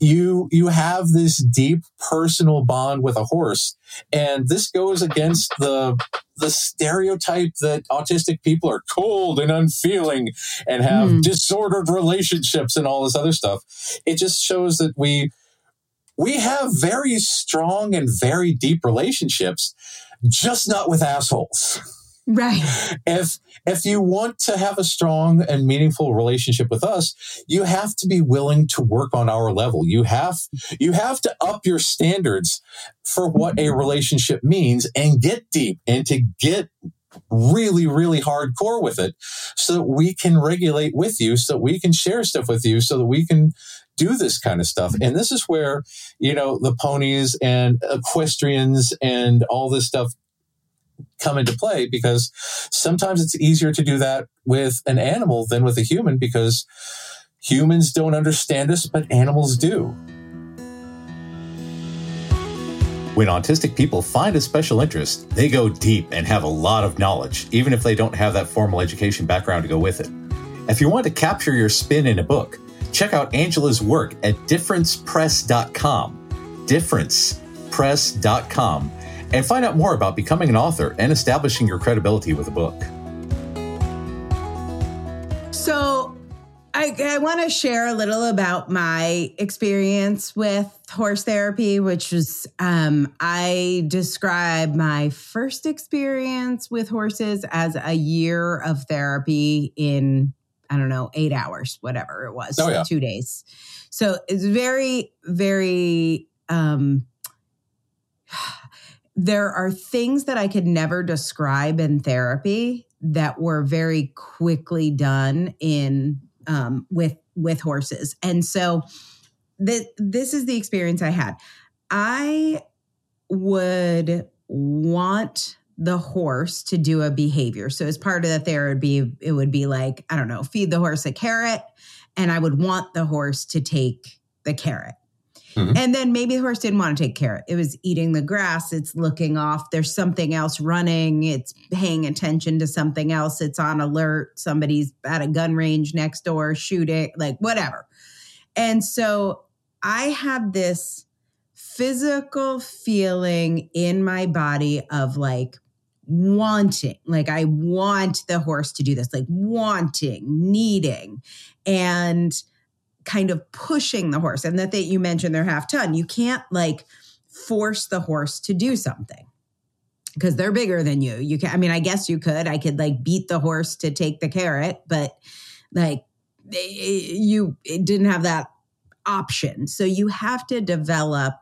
you you have this deep personal bond with a horse and this goes against the the stereotype that autistic people are cold and unfeeling and have mm. disordered relationships and all this other stuff it just shows that we we have very strong and very deep relationships just not with assholes Right. If if you want to have a strong and meaningful relationship with us, you have to be willing to work on our level. You have you have to up your standards for what a relationship means and get deep and to get really really hardcore with it so that we can regulate with you so that we can share stuff with you so that we can do this kind of stuff and this is where you know the ponies and equestrians and all this stuff come into play because sometimes it's easier to do that with an animal than with a human because humans don't understand us, but animals do. When autistic people find a special interest, they go deep and have a lot of knowledge, even if they don't have that formal education background to go with it. If you want to capture your spin in a book, check out Angela's work at differencepress.com. Differencepress.com and find out more about becoming an author and establishing your credibility with a book. So, I, I want to share a little about my experience with horse therapy, which was um, I describe my first experience with horses as a year of therapy in I don't know, eight hours, whatever it was, Oh, yeah. two days. So it's very, very, um, there are things that I could never describe in therapy that were very quickly done in um, with with horses, and so th- this is the experience I had. I would want the horse to do a behavior. So as part of the therapy, it would be like, I don't know, feed the horse a carrot, and I would want the horse to take the carrot. Mhm. And then maybe the horse didn't want to take carrot. It was eating the grass, it's looking off, there's something else running, it's paying attention to something else, it's on alert, somebody's at a gun range next door shooting, like whatever. And so I had this physical feeling in my body of like wanting, like I want the horse to do this, like wanting, needing, and kind of pushing the horse. And that they, you mentioned they're half ton. You can't like force the horse to do something because they're bigger than you. You can, I mean, I guess you could. I could like beat the horse to take the carrot, but like eh, you it didn't have that option. So you have to develop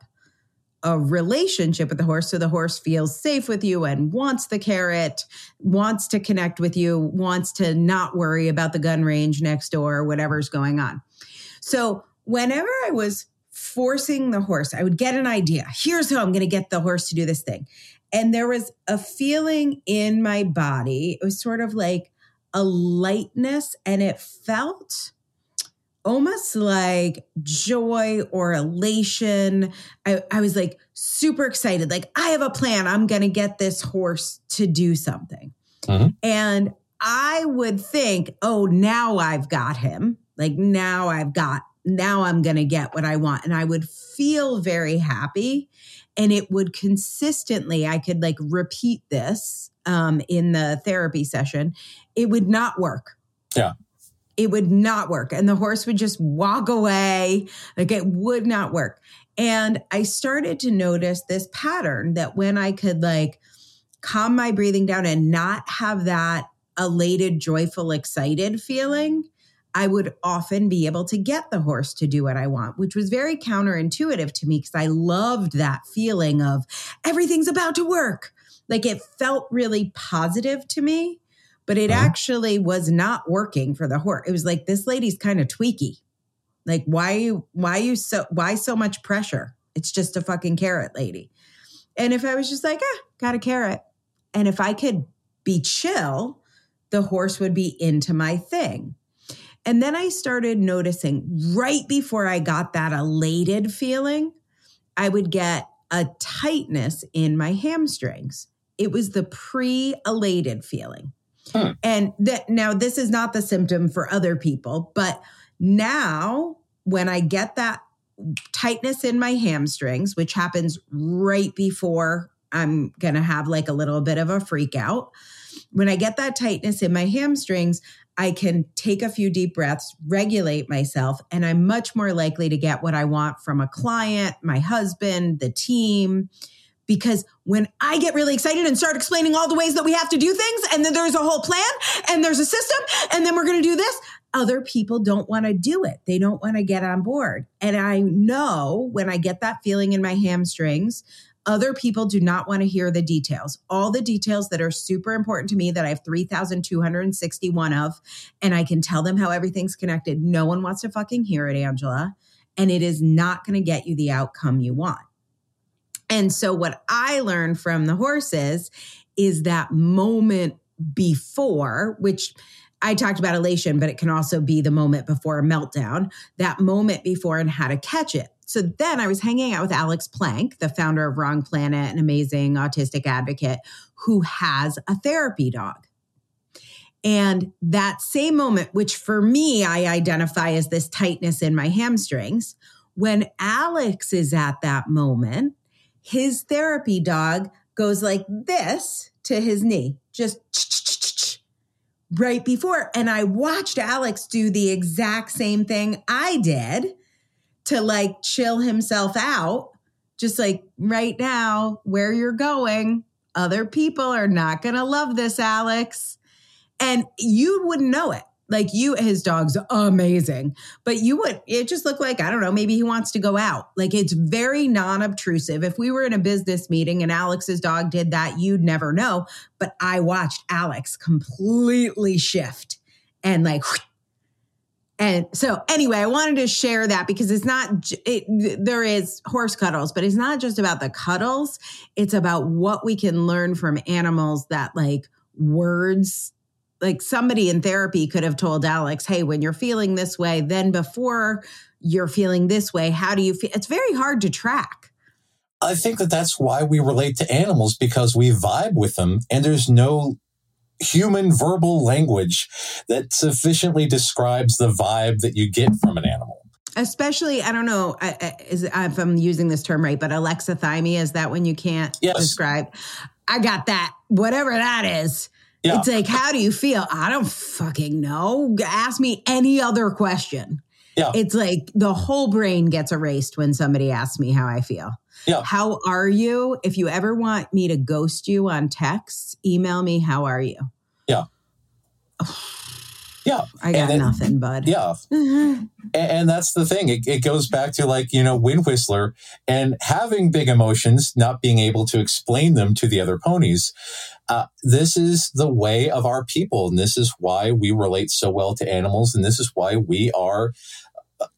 a relationship with the horse so the horse feels safe with you and wants the carrot, wants to connect with you, wants to not worry about the gun range next door, whatever's going on. So whenever I was forcing the horse, I would get an idea. Here's how I'm going to get the horse to do this thing. And there was a feeling in my body. It was sort of like a lightness, and it felt almost like joy or elation. I, I was like super excited, like, I have a plan. I'm going to get this horse to do something. Mhm. And I would think, oh, now I've got him. Like, now I've got, now I'm going to get what I want. And I would feel very happy. And it would consistently, I could like repeat this um, in the therapy session. It would not work Yeah it would not work. And the horse would just walk away. Like it would not work. And I started to notice this pattern that when I could like calm my breathing down and not have that elated, joyful, excited feeling, I would often be able to get the horse to do what I want, which was very counterintuitive to me because I loved that feeling of everything's about to work. Like it felt really positive to me but it Mhm. actually was not working for the horse. It was like this lady's kind of tweaky. Like why you why you so why so much pressure? It's just a fucking carrot lady. And if I was just like, ah, got a carrot. And if I could be chill, the horse would be into my thing. And then I started noticing right before I got that elated feeling, I would get a tightness in my hamstrings. It was the pre elated feeling. Hmm. And that now this is not the symptom for other people, but now when I get that tightness in my hamstrings, which happens right before I'm going to have like a little bit of a freak out, when I get that tightness in my hamstrings, I can take a few deep breaths, regulate myself, and I'm much more likely to get what I want from a client, my husband, the team. Because when I get really excited and start explaining all the ways that we have to do things, and then there's a whole plan and there's a system, and then we're going to do this, other people don't want to do it. They don't want to get on board. And I know when I get that feeling in my hamstrings, other people do not want to hear the details. All the details that are super important to me that I have 3,261 of, and I can tell them how everything's connected. No one wants to fucking hear it, Angela. And it is not going to get you the outcome you want. And so, what I learned from the horses is that moment before, which I talked about elation, but it can also be the moment before a meltdown, that moment before and how to catch it. So then I was hanging out with Alex Plank, the founder of Wrong Planet, an amazing autistic advocate who has a therapy dog. And that same moment, which for me, I identify as this tightness in my hamstrings, when Alex is at that moment, his therapy dog goes like this to his knee, just right before. And I watched Alex do the exact same thing I did to like chill himself out. Just like right now, where you're going, other people are not going to love this, Alex. And you wouldn't know it. Like you, his dog's amazing, but you would, it just looked like, I don't know, maybe he wants to go out. Like it's very non obtrusive. If we were in a business meeting and Alex's dog did that, you'd never know. But I watched Alex completely shift and like, and so anyway, I wanted to share that because it's not, it, there is horse cuddles, but it's not just about the cuddles. It's about what we can learn from animals that like words like somebody in therapy could have told Alex, hey, when you're feeling this way, then before you're feeling this way, how do you feel? It's very hard to track. I think that that's why we relate to animals because we vibe with them and there's no human verbal language that sufficiently describes the vibe that you get from an animal. Especially, I don't know if I'm using this term right, but alexithymia is that when you can't yes. describe? I got that, whatever that is yeah. It's like, how do you feel? I don't fucking know. Ask me any other question. Yeah. It's like the whole brain gets erased when somebody asks me how I feel. Yeah. How are you? If you ever want me to ghost you on text, email me, how are you? Yeah. Yeah. I got then, nothing, bud. Yeah. and, and, that's the thing. It, it, goes back to like, you know, Wind Whistler and having big emotions, not being able to explain them to the other ponies. Uh, this is the way of our people. And this is why we relate so well to animals. And this is why we are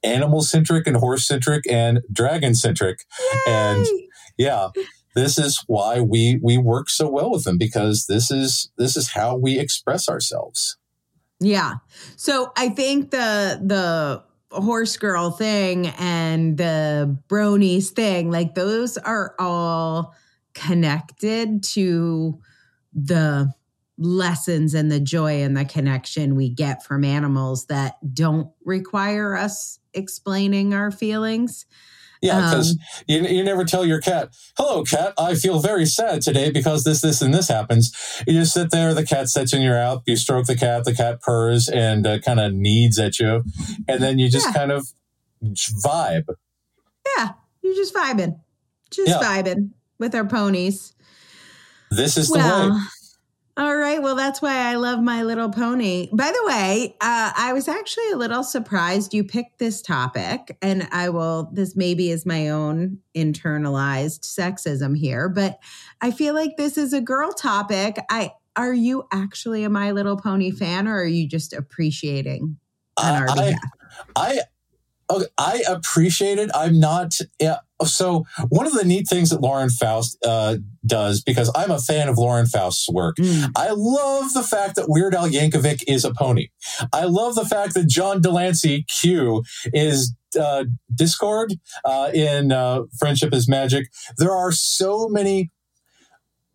animal centric and horse centric and dragon centric. And yeah this is why we we work so well with them because this is this is how we express ourselves yeah. So I think the the horse girl thing and the bronies thing, like those are all connected to the lessons and the joy and the connection we get from animals that don't require us explaining our feelings. Yeah, because um, you, you never tell your cat, hello, cat, I feel very sad today because this, this, and this happens. You just sit there, the cat sits in your lap, you stroke the cat, the cat purrs and uh, kind of needs at you. And then you just yeah. kind of vibe. Yeah, you're just vibing. Just yeah. vibing with our ponies. This is well, the way. All right. Well, that's why I love My Little Pony. By the way, uh, I was actually a little surprised you picked this topic, and I will, this maybe is my own internalized sexism here, but I feel like this is a girl topic. I, are you actually a My Little Pony fan, or are you just appreciating on our behalf? I, I Okay, I appreciate it. I'm not. Yeah, so one of the neat things that Lauren Faust uh, does, because I'm a fan of Lauren Faust's work, mm. I love the fact that Weird Al Yankovic is a pony. I love the fact that John de Lancie Q is uh, Discord uh, in uh, Friendship is Magic. There are so many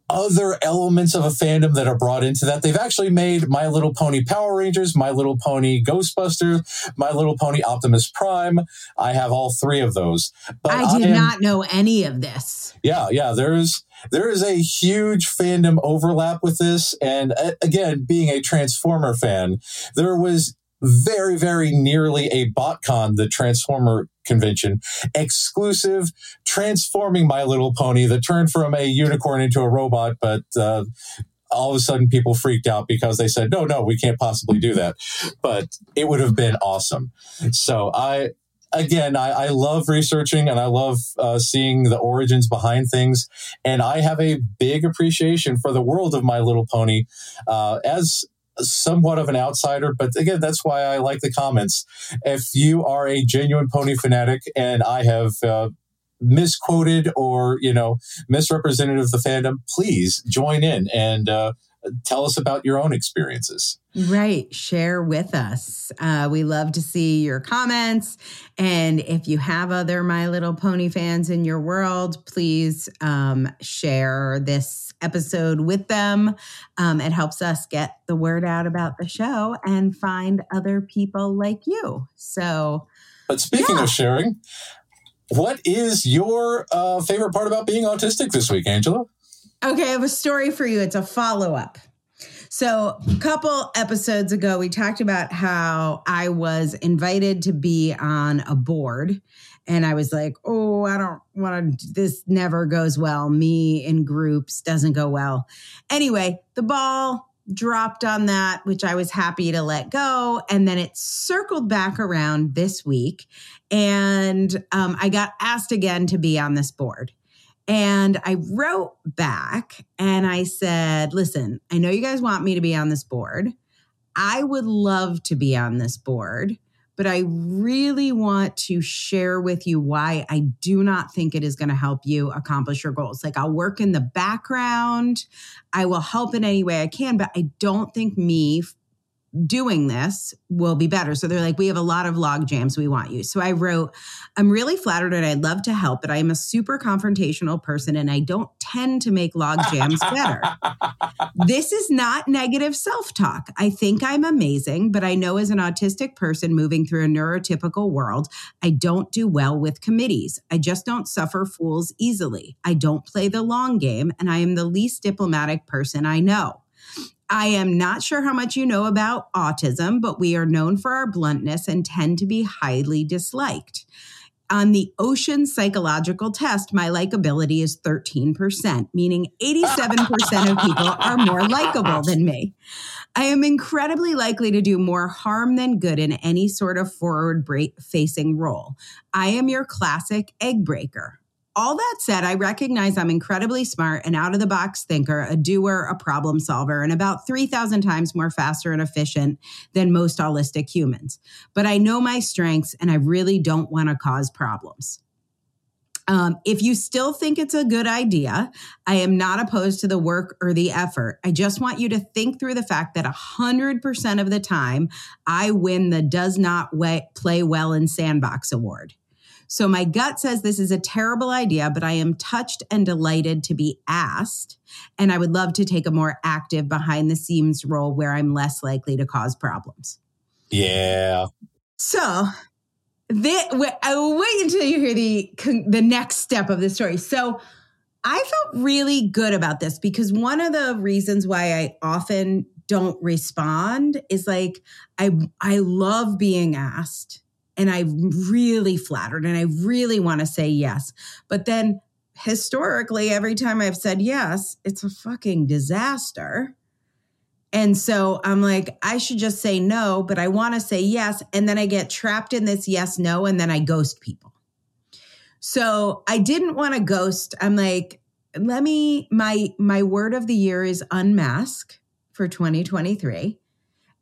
other elements of a fandom that are brought into that. They've actually made My Little Pony Power Rangers, My Little Pony Ghostbusters, My Little Pony Optimus Prime. I have all three of those. But I did I am, not know any of this. Yeah, yeah. There's there is a huge fandom overlap with this, and uh, again, being a Transformer fan, there was very, very nearly a BotCon, the Transformer convention, exclusive transforming My Little Pony that turned from a unicorn into a robot, but uh, all of a sudden people freaked out because they said, no, no, we can't possibly do that. But it would have been awesome. So I, again, I, I, love researching and I love uh, seeing the origins behind things. And I have a big appreciation for the world of My Little Pony. Uh, as somewhat of an outsider, but again, that's why I like the comments. If you are a genuine pony fanatic and I have uh, misquoted or, you know, misrepresented of the fandom, please join in and uh, tell us about your own experiences. Right. Share with us. Uh, we love to see your comments. And if you have other My Little Pony fans in your world, please um, share this episode with them. Um, it helps us get the word out about the show and find other people like you. So, but speaking yeah. of sharing, what is your uh, favorite part about being autistic this week, Angela? Okay, I have a story for you. It's a follow up. So, a couple episodes ago, we talked about how I was invited to be on a board. And I was like, oh, I don't want to, this never goes well. Me in groups doesn't go well. Anyway, the ball dropped on that, which I was happy to let go. And then it circled back around this week. And um, I got asked again to be on this board. And I wrote back and I said, listen, I know you guys want me to be on this board. I would love to be on this board but I really want to share with you why I do not think it is going to help you accomplish your goals. Like I'll work in the background, I will help in any way I can, but I don't think me doing this will be better. So they're like, we have a lot of log jams. We want you. So I wrote, I'm really flattered and I'd love to help, but I am a super confrontational person and I don't tend to make log jams better. this is not negative self talk. I think I'm amazing, but I know as an autistic person moving through a neurotypical world, I don't do well with committees. I just don't suffer fools easily. I don't play the long game and I am the least diplomatic person I know. I am not sure how much you know about autism, but we are known for our bluntness and tend to be highly disliked. On the Ocean Psychological Test, my likability is 13%, meaning 87% of people are more likable than me. I am incredibly likely to do more harm than good in any sort of forward facing role. I am your classic egg breaker. All that said, I recognize I'm incredibly smart, an out of the box thinker, a doer, a problem solver, and about 3,000 times more faster and efficient than most holistic humans. But I know my strengths and I really don't want to cause problems. Um, if you still think it's a good idea, I am not opposed to the work or the effort. I just want you to think through the fact that 100% of the time, I win the Does Not Play Well in Sandbox Award. So my gut says this is a terrible idea, but I am touched and delighted to be asked. And I would love to take a more active behind the scenes role where I'm less likely to cause problems. Yeah. So the, I will wait until you hear the the next step of the story. So I felt really good about this because one of the reasons why I often don't respond is like I I love being asked and I'm really flattered and I really want to say yes. But then historically, every time I've said yes, it's a fucking disaster. And so I'm like, I should just say no, but I want to say yes. And then I get trapped in this yes, no, and then I ghost people. So I didn't want to ghost. I'm like, let me, my, my word of the year is unmask for 2023.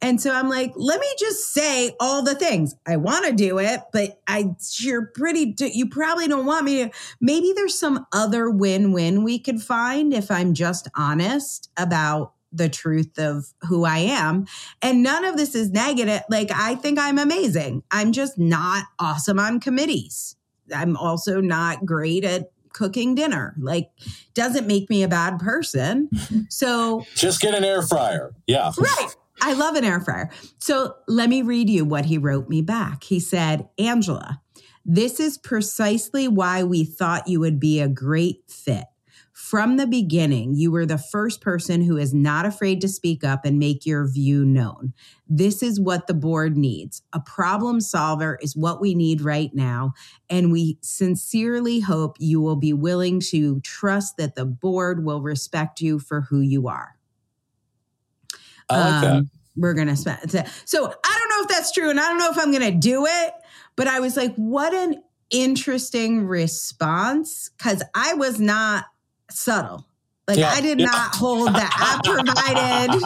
And so I'm like, let me just say all the things. I want to do it, but I you're pretty you probably don't want me to. Maybe there's some other win-win we could find if I'm just honest about the truth of who I am. And none of this is negative. Like I think I'm amazing. I'm just not awesome on committees. I'm also not great at cooking dinner. Like doesn't make me a bad person. So just get an air fryer. Yeah. Right. I love an air fryer. So let me read you what he wrote me back. He said, Angela, this is precisely why we thought you would be a great fit. From the beginning, you were the first person who is not afraid to speak up and make your view known. This is what the board needs. A problem solver is what we need right now. And we sincerely hope you will be willing to trust that the board will respect you for who you are. I like um, that. We're going to spend. So I don't know if that's true and I don't know if I'm going to do it, but I was like, what an interesting response because I was not subtle. Like yeah, I did yeah. not hold that. I provided,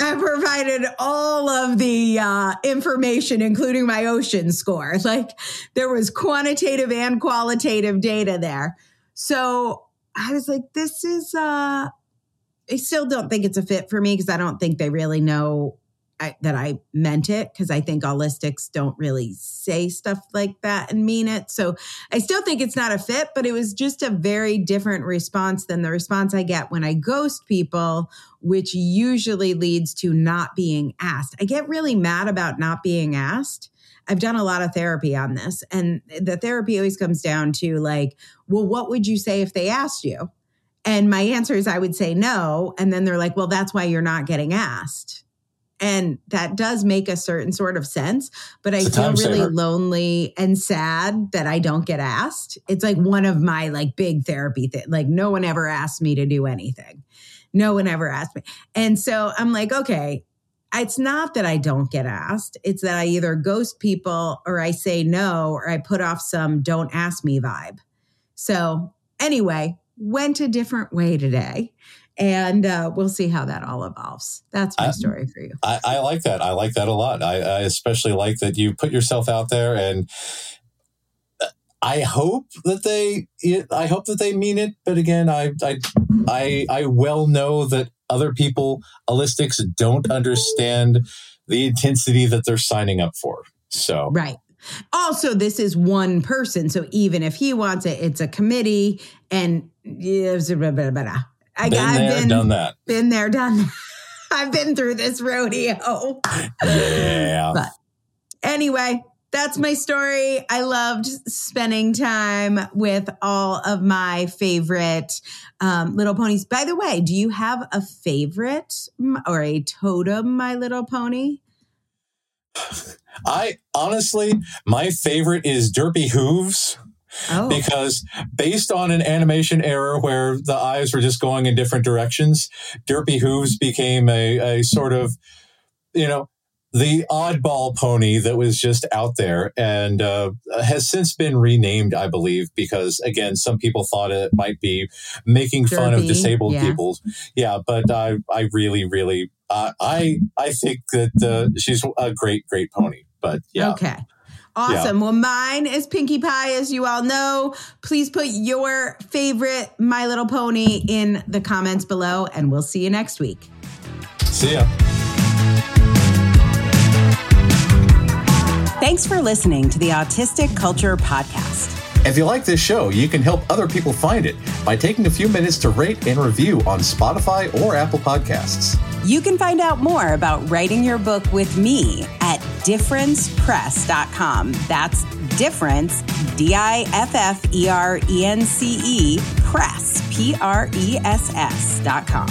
I provided all of the uh, information, including my ocean score. Like there was quantitative and qualitative data there. So I was like, this is uh I still don't think it's a fit for me because I don't think they really know I, that I meant it because I think holistics don't really say stuff like that and mean it. So I still think it's not a fit, but it was just a very different response than the response I get when I ghost people, which usually leads to not being asked. I get really mad about not being asked. I've done a lot of therapy on this, and the therapy always comes down to like, well, what would you say if they asked you? And my answer is I would say no. And then they're like, well, that's why you're not getting asked. And that does make a certain sort of sense. But I feel really saver. lonely and sad that I don't get asked. It's like one of my like big therapy things. Like no one ever asked me to do anything. No one ever asked me. And so I'm like, okay, it's not that I don't get asked. It's that I either ghost people or I say no or I put off some don't ask me vibe. So anyway, went a different way today. And uh, we'll see how that all evolves. That's my I- story for you. I, I like that. I like that a lot. I, I especially like that you put yourself out there, and I hope that they. I hope that they mean it. But again, I I I, I well know that other people, holistics, don't understand the intensity that they're signing up for. So Right. Also, this is one person. So even if he wants it, it's a committee. And blah, blah, blah. I, been I've there, been, done that. been there, done that. I've been through this rodeo. Yeah. But anyway, that's my story. I loved spending time with all of my favorite um, little ponies. By the way, do you have a favorite or a totem, My Little Pony? I honestly, my favorite is Derpy Hooves. Oh, because based on an animation error where the eyes were just going in different directions, Derpy Hooves became a, a sort of, you know, the oddball pony that was just out there and uh, has since been renamed, I believe, because again, some people thought it might be making fun of disabled yeah. people. Yeah, but I, I really, really, uh, I, I think that uh, she's a great, great pony. But yeah, Okay. Awesome. Well, mine is Pinkie Pie, as you all know. Please put your favorite My Little Pony in the comments below, and we'll see you next week. see ya. Thanks for listening to the Autistic Culture Podcast. If you like this show, you can help other people find it by taking a few minutes to rate and review on Spotify or Apple Podcasts. You can find out more about writing your book with me at differencepress.com. That's difference, D I F F E R E N C E, press, P R E S S dot com.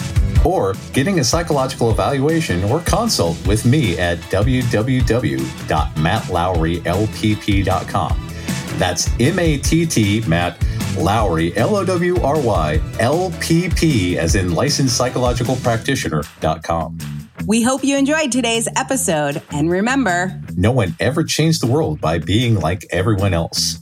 Or getting a psychological evaluation or consult with me at www.mattlowrylpp.com. That's M A T T, Matt Lowry, L O W R Y, L P P, as in licensed psychological practitioner.com. We hope you enjoyed today's episode. And remember, No one ever changed the world by being like everyone else.